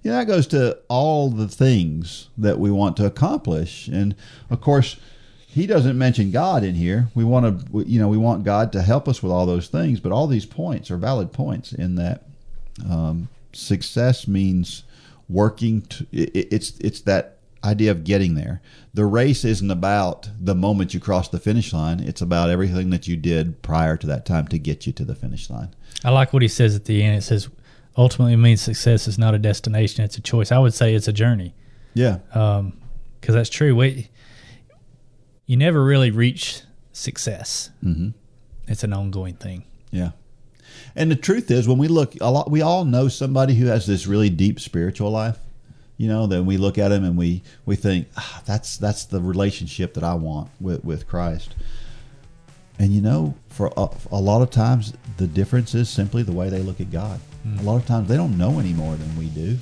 Yeah, that goes to all the things that we want to accomplish. And of course, he doesn't mention God in here. We want to, you know, we want God to help us with all those things, but all these points are valid points in that um, success means working to, it, it's, it's that idea of getting there. The race isn't about the moment you cross the finish line. It's about everything that you did prior to that time to get you to the finish line. I like what he says at the end. It says, ultimately means success is not a destination; it's a choice. I would say it's a journey Yeah. because that's true. We you never really reach success. Mm-hmm. It's an ongoing thing. Yeah. And the truth is, when we look, a lot, we all know somebody who has this really deep spiritual life. You know, then we look at them and we we think ah, that's that's the relationship that I want with with Christ. And you know, for a, a lot of times, the difference is simply the way they look at God. A lot of times, they don't know any more than we do.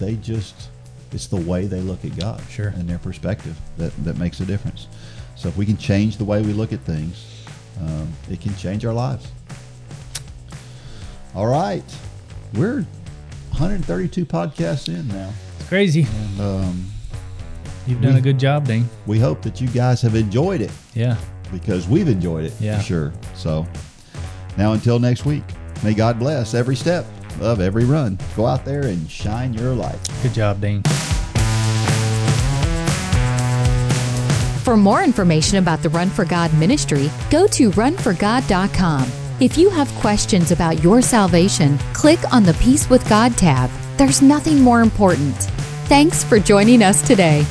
They just it's the way they look at God, Sure. and their perspective that that makes a difference. So if we can change the way we look at things, um, it can change our lives. All right, we're 132 podcasts in now. It's crazy. Um, You've done we- a good job, Dean. we hope that you guys have enjoyed it Yeah. because we've enjoyed it Yeah. for sure. So now until next week, may God bless every step of every run. Go out there and shine your light. Good job, Dean. For more information about the Run for God ministry, go to runforgod.com. If you have questions about your salvation, click on the Peace with God tab. There's nothing more important. Thanks for joining us today.